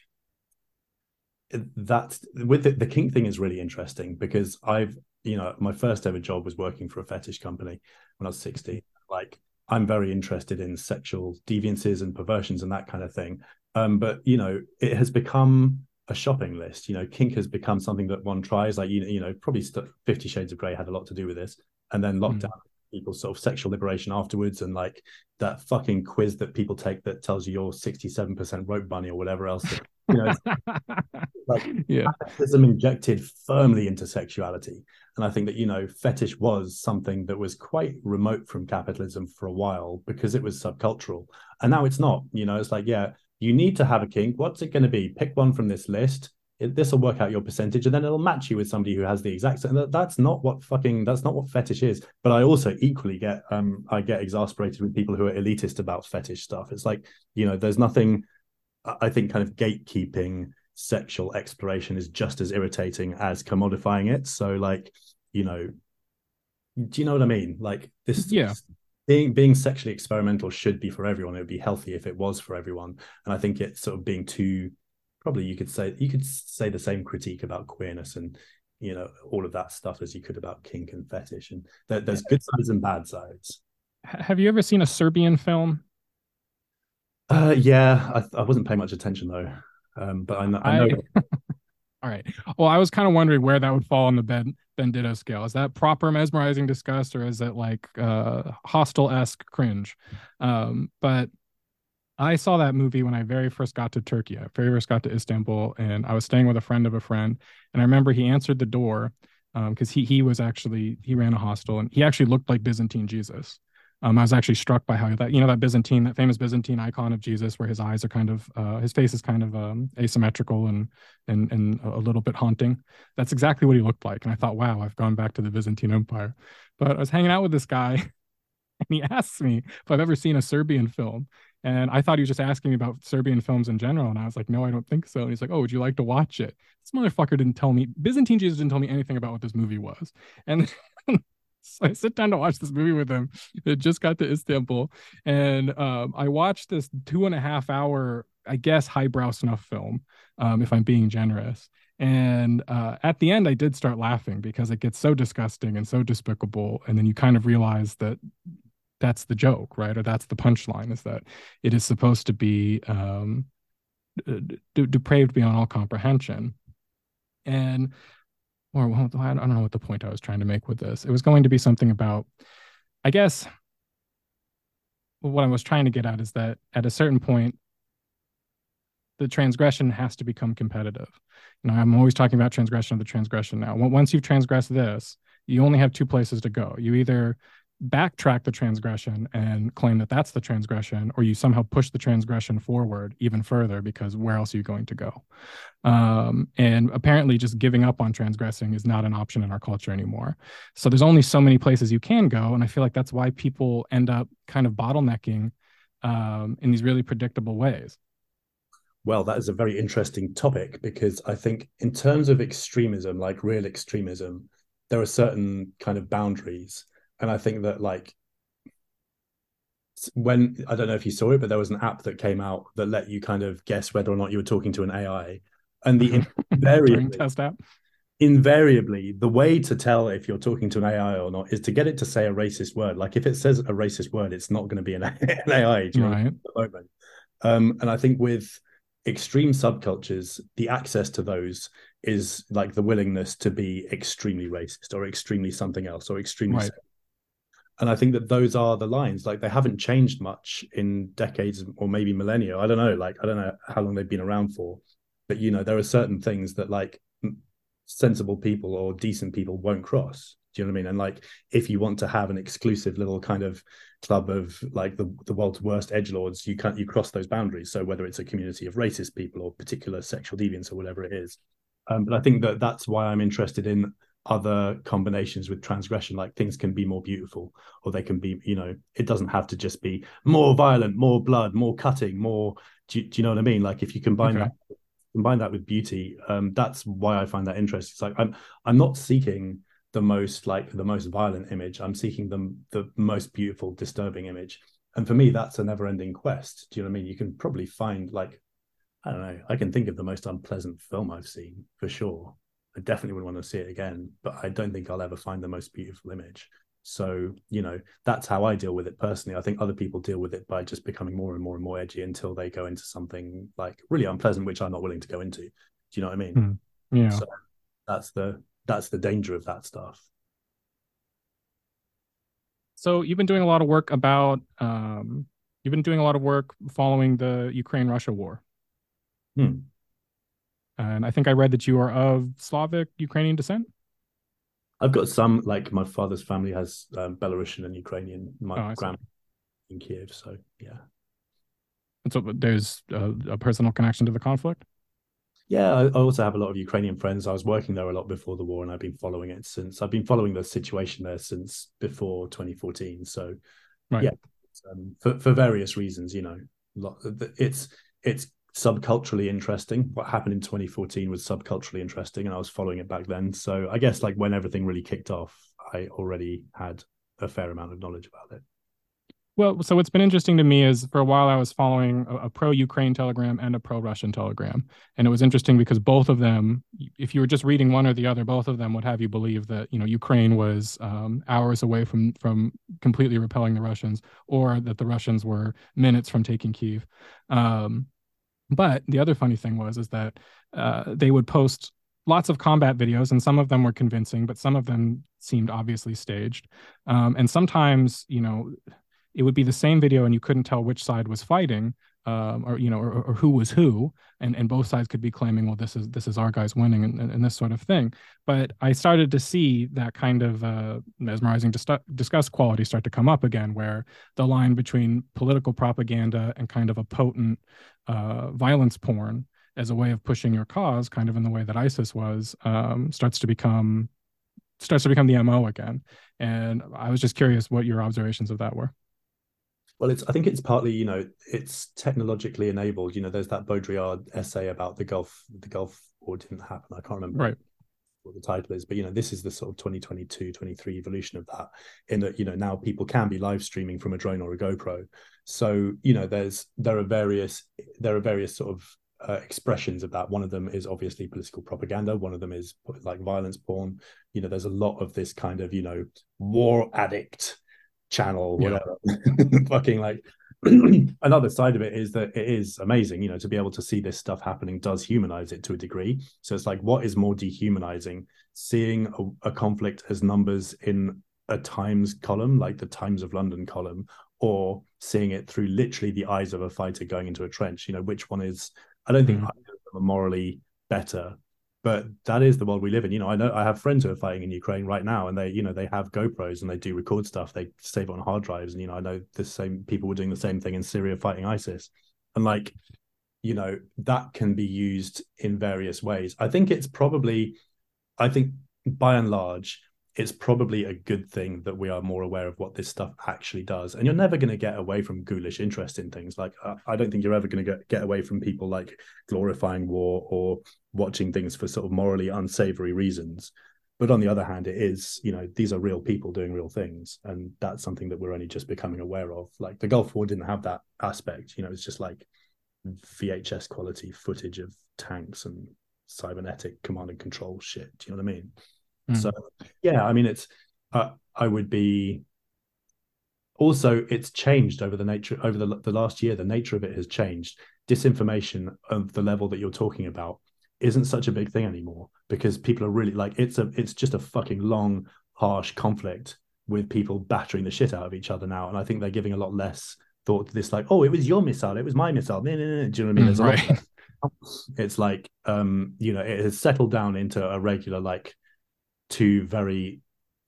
that's with the, the kink thing is really interesting because i've you know, my first ever job was working for a fetish company when I was 16. Like, I'm very interested in sexual deviances and perversions and that kind of thing. Um, but you know, it has become a shopping list. You know, kink has become something that one tries. Like you, you know, probably Fifty Shades of Grey had a lot to do with this, and then lockdown, mm. People's sort of sexual liberation afterwards, and like that fucking quiz that people take that tells you you're 67% rope bunny or whatever else. That, you know, <laughs> like yeah. capitalism injected firmly into sexuality. And I think that, you know, fetish was something that was quite remote from capitalism for a while because it was subcultural. And now it's not, you know, it's like, yeah, you need to have a kink. What's it going to be? Pick one from this list. This will work out your percentage, and then it'll match you with somebody who has the exact. And that, that's not what fucking. That's not what fetish is. But I also equally get. Um, I get exasperated with people who are elitist about fetish stuff. It's like you know, there's nothing. I think kind of gatekeeping sexual exploration is just as irritating as commodifying it. So, like, you know, do you know what I mean? Like this, yeah. Being being sexually experimental should be for everyone. It would be healthy if it was for everyone. And I think it's sort of being too. Probably you could say you could say the same critique about queerness and you know all of that stuff as you could about kink and fetish. And there, there's good sides and bad sides. Have you ever seen a Serbian film? Uh, yeah, I, I wasn't paying much attention though. Um, but I, I know. I, <laughs> all right. Well, I was kind of wondering where that would fall on the Ben Benedetto scale. Is that proper mesmerizing disgust, or is it like uh, Hostel esque cringe? Um, but I saw that movie when I very first got to Turkey. I very first got to Istanbul, and I was staying with a friend of a friend. And I remember he answered the door because um, he he was actually he ran a hostel, and he actually looked like Byzantine Jesus. Um, I was actually struck by how that, you know, that Byzantine, that famous Byzantine icon of Jesus, where his eyes are kind of, uh, his face is kind of um, asymmetrical and and and a little bit haunting. That's exactly what he looked like, and I thought, wow, I've gone back to the Byzantine Empire. But I was hanging out with this guy, <laughs> and he asks me if I've ever seen a Serbian film, and I thought he was just asking me about Serbian films in general, and I was like, no, I don't think so. And he's like, oh, would you like to watch it? This motherfucker didn't tell me Byzantine Jesus didn't tell me anything about what this movie was, and <laughs> So I sit down to watch this movie with him. It just got to Istanbul, and um, I watched this two and a half hour, I guess, highbrow snuff film, um, if I'm being generous. And uh, at the end, I did start laughing because it gets so disgusting and so despicable, and then you kind of realize that that's the joke, right? Or that's the punchline is that it is supposed to be um, depraved beyond all comprehension. And or I don't know what the point I was trying to make with this. It was going to be something about, I guess, what I was trying to get at is that at a certain point, the transgression has to become competitive. You know, I'm always talking about transgression of the transgression now. Once you've transgressed this, you only have two places to go. You either backtrack the transgression and claim that that's the transgression, or you somehow push the transgression forward even further because where else are you going to go? Um, and apparently, just giving up on transgressing is not an option in our culture anymore. So there's only so many places you can go. And I feel like that's why people end up kind of bottlenecking um, in these really predictable ways. Well, that is a very interesting topic because I think, in terms of extremism, like real extremism, there are certain kind of boundaries and I think that like when I don't know if you saw it, but there was an app that came out that let you kind of guess whether or not you were talking to an AI, and the <laughs> invariably test app. Invariably, the way to tell if you're talking to an AI or not is to get it to say a racist word. Like if it says a racist word, it's not going to be an, <laughs> an AI. right. moment. Um, and I think with extreme subcultures, the access to those is like the willingness to be extremely racist or extremely something else or extremely right and I think that those are the lines. Like they haven't changed much in decades or maybe millennia. I don't know. Like I don't know how long they've been around for, but you know there are certain things that like sensible people or decent people won't cross. Do you know what I mean? And like if you want to have an exclusive little kind of club of like the the world's worst edge lords, you can't you cross those boundaries. So whether it's a community of racist people or particular sexual deviants or whatever it is. Um, but I think that that's why I'm interested in other combinations with transgression like things can be more beautiful or they can be you know it doesn't have to just be more violent more blood more cutting more do you, do you know what i mean? Like if you combine okay. that combine that with beauty um that's why i find that interesting. It's like i'm i'm not seeking the most like the most violent image. I'm seeking the the most beautiful disturbing image. And for me that's a never ending quest. Do you know what i mean? You can probably find like i don't know i can think of the most unpleasant film i've seen for sure I definitely would want to see it again, but I don't think I'll ever find the most beautiful image. So, you know, that's how I deal with it personally. I think other people deal with it by just becoming more and more and more edgy until they go into something like really unpleasant, which I'm not willing to go into. Do you know what I mean? Mm, yeah. So that's the that's the danger of that stuff. So you've been doing a lot of work about um you've been doing a lot of work following the Ukraine Russia war. Hmm. And I think I read that you are of Slavic Ukrainian descent. I've got some, like my father's family has um, Belarusian and Ukrainian. My oh, grandma in Kiev, so yeah. And so there's a, a, personal connection to the conflict. Yeah, I, I also have a lot of Ukrainian friends. I was working there a lot before the war, and I've been following it since. I've been following the situation there since before 2014. So, right. yeah, um, for for various reasons, you know, it's it's subculturally interesting. What happened in 2014 was subculturally interesting, and I was following it back then. So I guess like when everything really kicked off, I already had a fair amount of knowledge about it. Well, so what's been interesting to me is for a while I was following a, a pro Ukraine telegram and a pro Russian telegram. And it was interesting because both of them, if you were just reading one or the other, both of them would have you believe that, you know, Ukraine was um, hours away from from completely repelling the Russians or that the Russians were minutes from taking Kiev. Um, but the other funny thing was is that uh, they would post lots of combat videos, and some of them were convincing, but some of them seemed obviously staged. Um, and sometimes, you know, it would be the same video, and you couldn't tell which side was fighting um, or you know, or, or, who was who, and and both sides could be claiming, well, this is this is our guys winning, and, and, and this sort of thing. But I started to see that kind of uh, mesmerizing dis- disgust quality start to come up again, where the line between political propaganda and kind of a potent uh, violence porn as a way of pushing your cause, kind of in the way that ISIS was, um, starts to become starts to become the mo again. And I was just curious what your observations of that were. Well, it's I think it's partly you know it's technologically enabled. You know, there's that Baudrillard essay about the Gulf the Gulf War didn't happen. I can't remember right. what the title is, but you know, this is the sort of 2022, 23 evolution of that. In that you know now people can be live streaming from a drone or a GoPro. So you know, there's there are various there are various sort of uh, expressions of that. One of them is obviously political propaganda. One of them is like violence porn. You know, there's a lot of this kind of you know war addict channel, whatever. Yeah. <laughs> Fucking like <clears throat> another side of it is that it is amazing, you know, to be able to see this stuff happening does humanize it to a degree. So it's like, what is more dehumanizing? Seeing a, a conflict as numbers in a Times column, like the Times of London column, or seeing it through literally the eyes of a fighter going into a trench. You know, which one is? I don't think mm. either of them are morally better, but that is the world we live in. You know, I know I have friends who are fighting in Ukraine right now, and they, you know, they have GoPros and they do record stuff. They save it on hard drives, and you know, I know the same people were doing the same thing in Syria fighting ISIS, and like, you know, that can be used in various ways. I think it's probably, I think by and large, it's probably a good thing that we are more aware of what this stuff actually does. And you're never going to get away from ghoulish interest in things. Like uh, I don't think you're ever going to get, get away from people like glorifying war or watching things for sort of morally unsavory reasons. But on the other hand, it is, you know, these are real people doing real things. And that's something that we're only just becoming aware of. Like the Gulf War didn't have that aspect. You know, it's just like VHS quality footage of tanks and cybernetic command and control shit. Do you know what I mean? Mm. So yeah, I mean, it's uh, I would be. Also, it's changed over the nature over the the last year. The nature of it has changed. Disinformation of the level that you're talking about isn't such a big thing anymore because people are really like it's a it's just a fucking long harsh conflict with people battering the shit out of each other now and i think they're giving a lot less thought to this like oh it was your missile it was my missile no, no, no. do you know what i mean mm, right. it's like um you know it has settled down into a regular like two very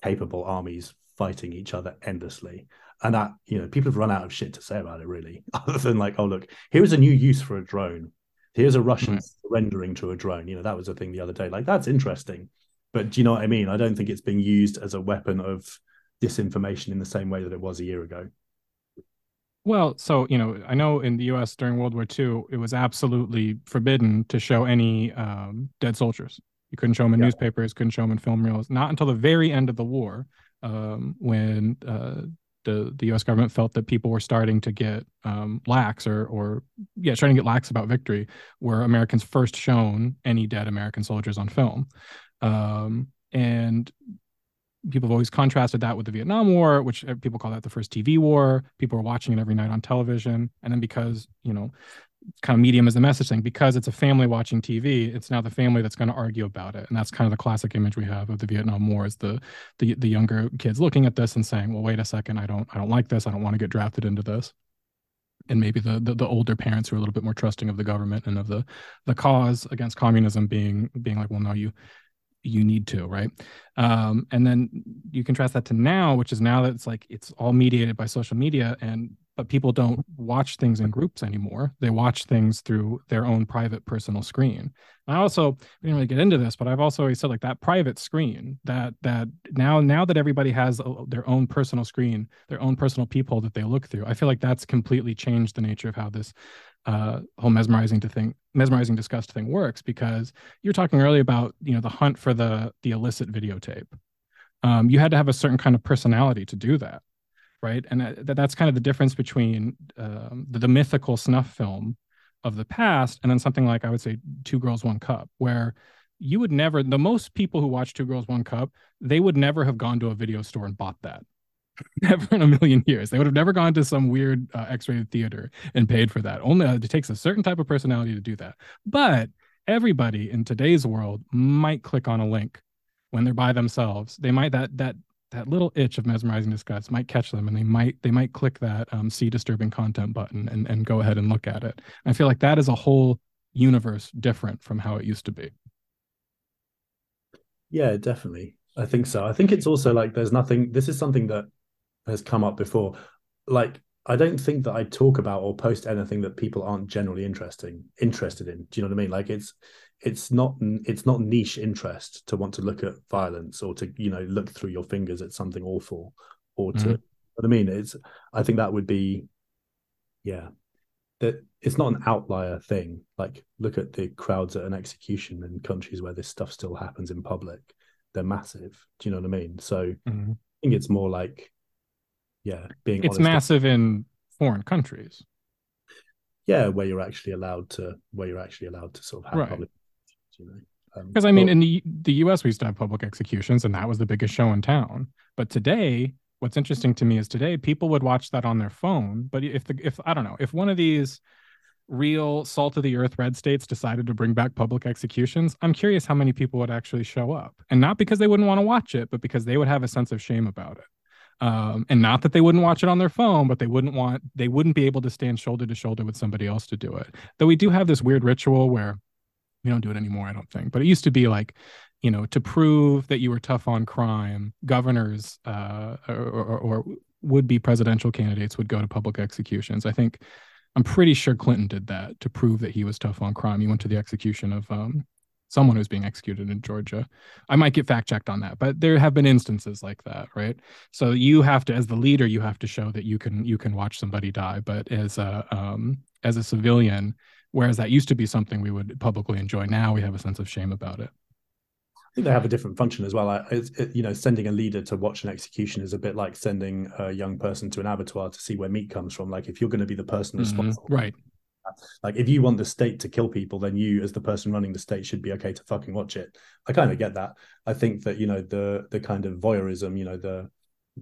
capable armies fighting each other endlessly. And that, you know, people have run out of shit to say about it, really, <laughs> other than like, oh, look, here's a new use for a drone. Here's a Russian right. surrendering to a drone. You know, that was a thing the other day. Like, that's interesting. But do you know what I mean? I don't think it's being used as a weapon of disinformation in the same way that it was a year ago. Well, so you know, I know in the U.S. during World War II, it was absolutely forbidden to show any um, dead soldiers. You couldn't show them in yeah. newspapers, couldn't show them in film reels. Not until the very end of the war, um, when uh, the the U.S. government felt that people were starting to get um, lax or or yeah, starting to get lax about victory, were Americans first shown any dead American soldiers on film, um, and people have always contrasted that with the Vietnam War, which uh, people call that the first TV war. People are watching it every night on television, and then because you know kind of medium as the message thing because it's a family watching TV. It's now the family that's going to argue about it, and that's kind of the classic image we have of the Vietnam War is the the the younger kids looking at this and saying, "Well, wait a second, I don't I don't like this. I don't want to get drafted into this." And maybe the, the, the older parents who are a little bit more trusting of the government and of the the cause against communism being being like, "Well, no, you you need to right um, and then you contrast that to now which is now that it's like it's all mediated by social media and but people don't watch things in groups anymore. They watch things through their own private personal screen. I also we didn't really get into this, but I've also always said like that private screen that that now now that everybody has a, their own personal screen, their own personal peephole that they look through. I feel like that's completely changed the nature of how this uh, whole mesmerizing to think mesmerizing disgust thing works because you're talking earlier about you know the hunt for the the illicit videotape. Um, you had to have a certain kind of personality to do that right? And that, that's kind of the difference between um, the, the, mythical snuff film of the past and then something like I would say Two Girls One Cup, where you would never the most people who watch Two Girls One Cup they would never have gone to a video store and bought that. <laughs> never in a million years. They would have never gone to some weird uh, X-rated theater and paid for that. Only uh, it takes a certain type of personality to do that. But everybody in today's world might click on a link when they're by themselves. They might that that that little itch of mesmerizing disgust might catch them and they might they might click that um, see disturbing content button and, and go ahead and look at it. I feel like that is a whole universe different from how it used to be. Yeah definitely. I think so. I think it's also like there's nothing this is something that has come up before. Like I don't think that I talk about or post anything that people aren't generally interesting interested in. Do you know what I mean? Like it's it's not it's not niche interest to want to look at violence or to you know look through your fingers at something awful or to mm-hmm. what I mean it's I think that would be yeah that it's not an outlier thing like look at the crowds at an execution in countries where this stuff still happens in public they're massive do you know what I mean so mm-hmm. I think it's more like yeah being it's massive in foreign countries yeah where you're actually allowed to where you're actually allowed to sort of have right. public you know. Because um, I mean, well, in the the U.S., we used to have public executions, and that was the biggest show in town. But today, what's interesting to me is today people would watch that on their phone. But if the if I don't know if one of these real salt of the earth red states decided to bring back public executions, I'm curious how many people would actually show up, and not because they wouldn't want to watch it, but because they would have a sense of shame about it. Um, and not that they wouldn't watch it on their phone, but they wouldn't want they wouldn't be able to stand shoulder to shoulder with somebody else to do it. Though we do have this weird ritual where we don't do it anymore, I don't think. But it used to be like, you know, to prove that you were tough on crime, governors uh, or, or, or would be presidential candidates would go to public executions. I think I'm pretty sure Clinton did that to prove that he was tough on crime. He went to the execution of um, someone who's being executed in Georgia. I might get fact checked on that, but there have been instances like that, right? So you have to, as the leader, you have to show that you can you can watch somebody die. But as a um, as a civilian, whereas that used to be something we would publicly enjoy, now we have a sense of shame about it. I think they have a different function as well. it, you know, sending a leader to watch an execution is a bit like sending a young person to an abattoir to see where meat comes from. Like if you're going to be the person mm-hmm. responsible, mm-hmm. right? Like if you want the state to kill people, then you, as the person running the state, should be okay to fucking watch it. I kind of get that. I think that you know the the kind of voyeurism, you know the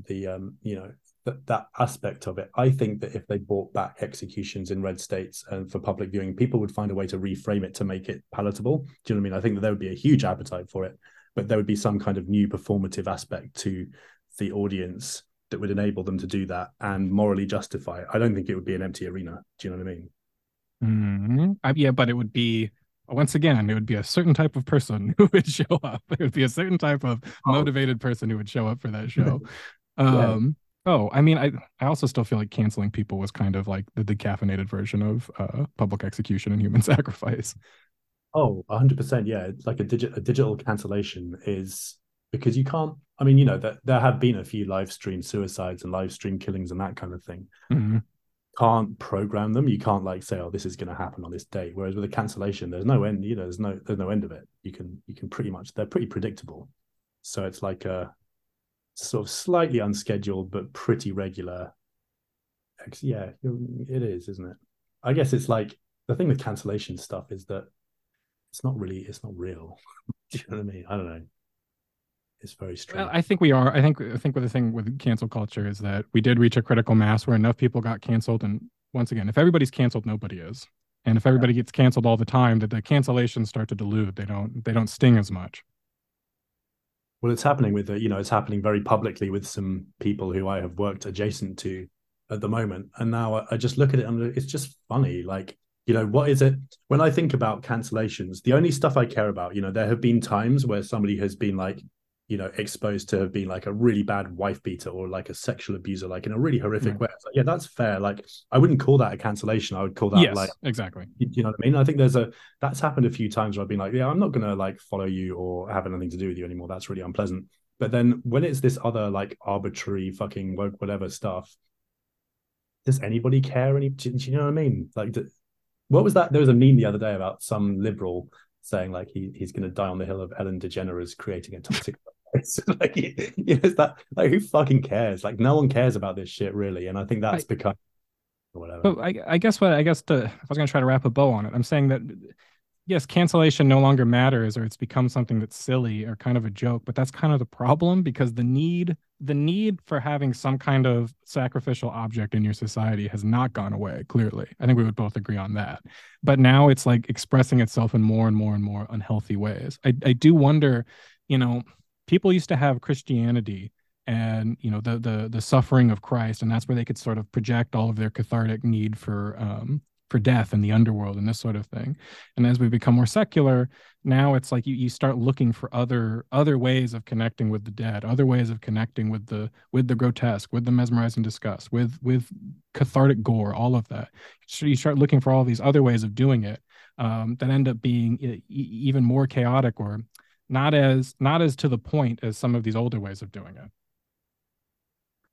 the um you know that that aspect of it. I think that if they brought back executions in red states and for public viewing, people would find a way to reframe it to make it palatable. Do you know what I mean? I think that there would be a huge appetite for it, but there would be some kind of new performative aspect to the audience that would enable them to do that and morally justify it. I don't think it would be an empty arena. Do you know what I mean? Mm-hmm. Uh, yeah, but it would be once again, it would be a certain type of person <laughs> who would show up. It would be a certain type of oh. motivated person who would show up for that show. <laughs> um, yeah. Oh, I mean, I I also still feel like canceling people was kind of like the decaffeinated version of uh, public execution and human <laughs> sacrifice. Oh, 100%. Yeah. It's like a, digi- a digital cancellation is because you can't, I mean, you know, that there have been a few live stream suicides and live stream killings and that kind of thing. Mm-hmm can't program them. You can't like say, "Oh, this is going to happen on this date." Whereas with a cancellation, there's no end. You know, there's no there's no end of it. You can you can pretty much they're pretty predictable. So it's like a sort of slightly unscheduled but pretty regular. Yeah, it is, isn't it? I guess it's like the thing with cancellation stuff is that it's not really it's not real. <laughs> Do you know what I mean? I don't know is very strange. I think we are. I think I think with the thing with cancel culture is that we did reach a critical mass where enough people got canceled, and once again, if everybody's canceled, nobody is. And if everybody gets canceled all the time, that the cancellations start to dilute. They don't. They don't sting as much. Well, it's happening with the, you know, it's happening very publicly with some people who I have worked adjacent to at the moment, and now I just look at it and it's just funny. Like, you know, what is it? When I think about cancellations, the only stuff I care about, you know, there have been times where somebody has been like, you know exposed to being like a really bad wife beater or like a sexual abuser like in a really horrific way. Like, yeah that's fair. Like i wouldn't call that a cancellation. I would call that yes, like exactly. you, you know what i mean? I think there's a that's happened a few times where i've been like yeah i'm not gonna like follow you or have anything to do with you anymore. That's really unpleasant. But then when it's this other like arbitrary fucking woke whatever stuff does anybody care any do, do you know what i mean? Like do, what was that there was a meme the other day about some liberal saying like he, he's going to die on the hill of ellen degeneres creating a toxic <laughs> It's like, you know, it's that like who fucking cares? Like no one cares about this shit really, and I think that's I, become whatever. But I, I guess what I guess to if I was going to try to wrap a bow on it, I'm saying that yes, cancellation no longer matters, or it's become something that's silly or kind of a joke. But that's kind of the problem because the need the need for having some kind of sacrificial object in your society has not gone away. Clearly, I think we would both agree on that. But now it's like expressing itself in more and more and more unhealthy ways. I I do wonder, you know people used to have Christianity and you know the the the suffering of Christ, and that's where they could sort of project all of their cathartic need for um, for death and the underworld and this sort of thing. And as we become more secular, now it's like you, you start looking for other other ways of connecting with the dead, other ways of connecting with the with the grotesque, with the mesmerizing disgust, with with cathartic gore, all of that. So you start looking for all these other ways of doing it um, that end up being even more chaotic or not as not as to the point as some of these older ways of doing it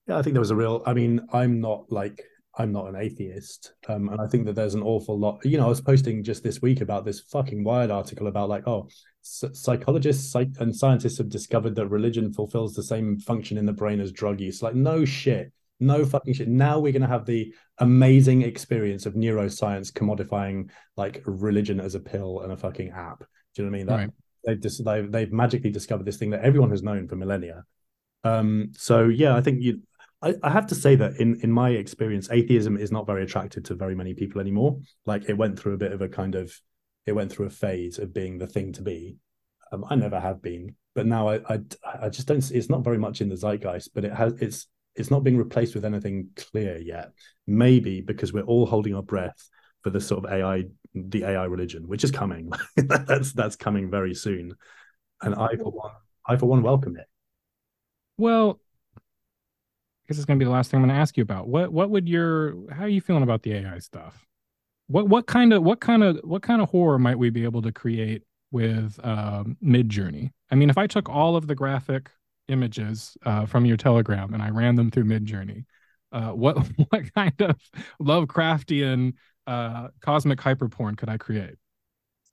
yeah i think there was a real i mean i'm not like i'm not an atheist um, and i think that there's an awful lot you know i was posting just this week about this fucking wired article about like oh psychologists psych- and scientists have discovered that religion fulfills the same function in the brain as drug use like no shit no fucking shit. Now we're going to have the amazing experience of neuroscience commodifying like religion as a pill and a fucking app. Do you know what I mean? That, right they've just they've, they've magically discovered this thing that everyone has known for millennia. Um, so yeah, I think you. I, I have to say that in in my experience, atheism is not very attractive to very many people anymore. Like it went through a bit of a kind of it went through a phase of being the thing to be. Um, I never have been, but now I, I I just don't. It's not very much in the zeitgeist, but it has. It's it's not being replaced with anything clear yet. Maybe because we're all holding our breath for the sort of AI, the AI religion, which is coming. <laughs> that's that's coming very soon. And I for one, I for one welcome it. Well, I guess it's going to be the last thing I'm going to ask you about. What what would your how are you feeling about the AI stuff? What what kind of what kind of what kind of horror might we be able to create with um, Midjourney? I mean, if I took all of the graphic images uh, from your Telegram and I ran them through Midjourney, uh, what <laughs> what kind of Lovecraftian uh, cosmic hyperporn could I create?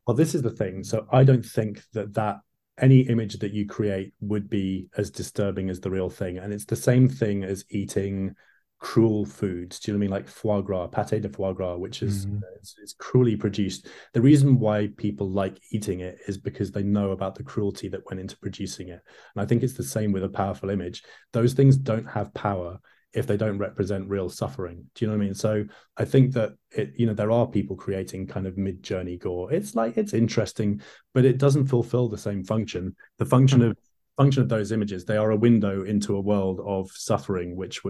Well, this is the thing. So I don't think that that any image that you create would be as disturbing as the real thing. And it's the same thing as eating cruel foods. Do you know what I mean? Like foie gras, pate de foie gras, which is mm-hmm. it's, it's, cruelly produced. The reason why people like eating it is because they know about the cruelty that went into producing it. And I think it's the same with a powerful image. Those things don't have power if they don't represent real suffering. Do you know what I mean? So I think that it, you know, there are people creating kind of Midjourney gore. It's like it's interesting, but it doesn't fulfill the same function. The function hmm. of function of those images, they are a window into a world of suffering, which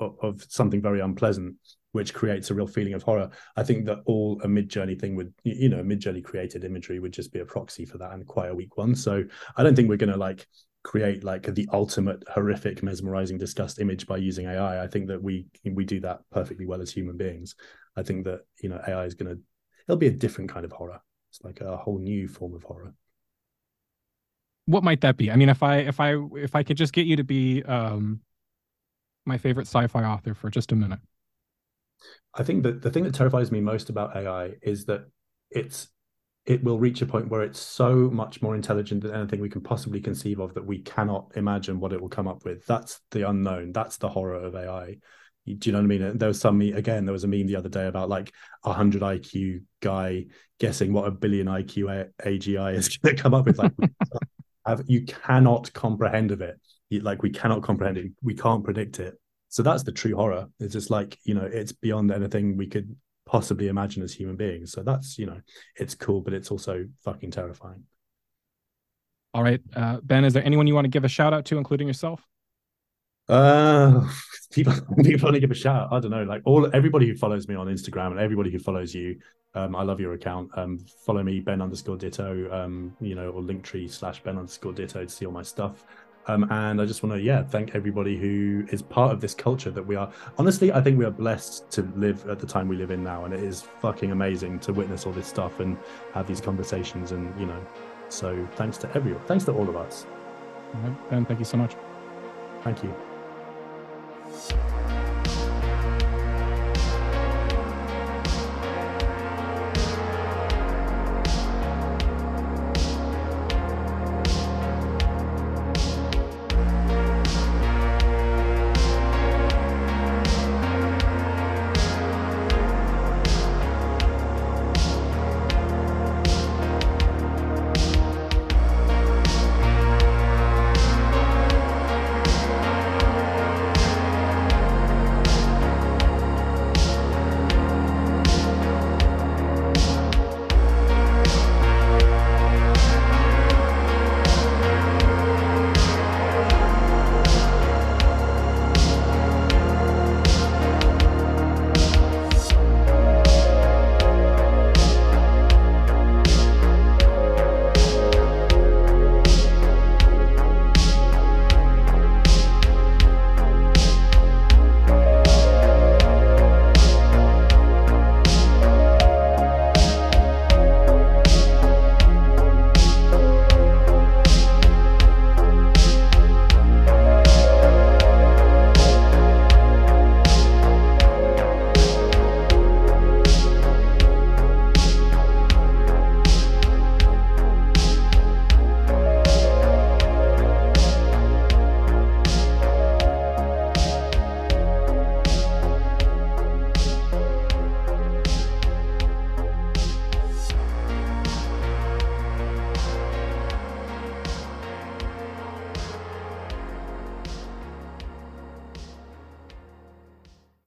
of something very unpleasant, which creates a real feeling of horror. I think that all a Midjourney thing would, you know, Midjourney created imagery would just be a proxy for that and quite a weak one. So I don't think we're going to like create like the ultimate horrific mesmerizing disgust image by using ai i. Think that we we do that perfectly well as human beings. I think that you know ai is going to it'll be a different kind of horror. It's like a whole new form of horror. What might that be? I mean if i if i if i could just get you to be um my favorite sci-fi author for just a minute. I think that the thing that terrifies me most about ai is that it's it will reach a point where it's so much more intelligent than anything we can possibly conceive of that we cannot imagine what it will come up with. That's the unknown. That's the horror of AI. Do you know what I mean? There was some again. There was a meme the other day about like a hundred IQ guy guessing what a billion IQ AGI is <laughs> going to come up with. Like, <laughs> have, you cannot comprehend of it. like we cannot comprehend it. We can't predict it. So that's the true horror. It's just like you know, it's beyond anything we could possibly imagine as human beings. So that's, you know, it's cool, but it's also fucking terrifying. All right. Uh, ben, is there anyone you want to give a shout out to, including yourself? Uh, <laughs> people, <laughs> people want to give a shout out. I don't know, like all, everybody who follows me on Instagram and everybody who follows you. Um, I love your account. Um, follow me, Ben underscore Ditto, um, you know, or Linktree slash Ben underscore Ditto to see all my stuff. Um, and I just want to, yeah, thank everybody who is part of this culture that we are. Honestly, I think we are blessed to live at the time we live in now, and it is fucking amazing to witness all this stuff and have these conversations. And you know, so thanks to everyone, thanks to all of us. All right, Ben, thank you so much. Thank you.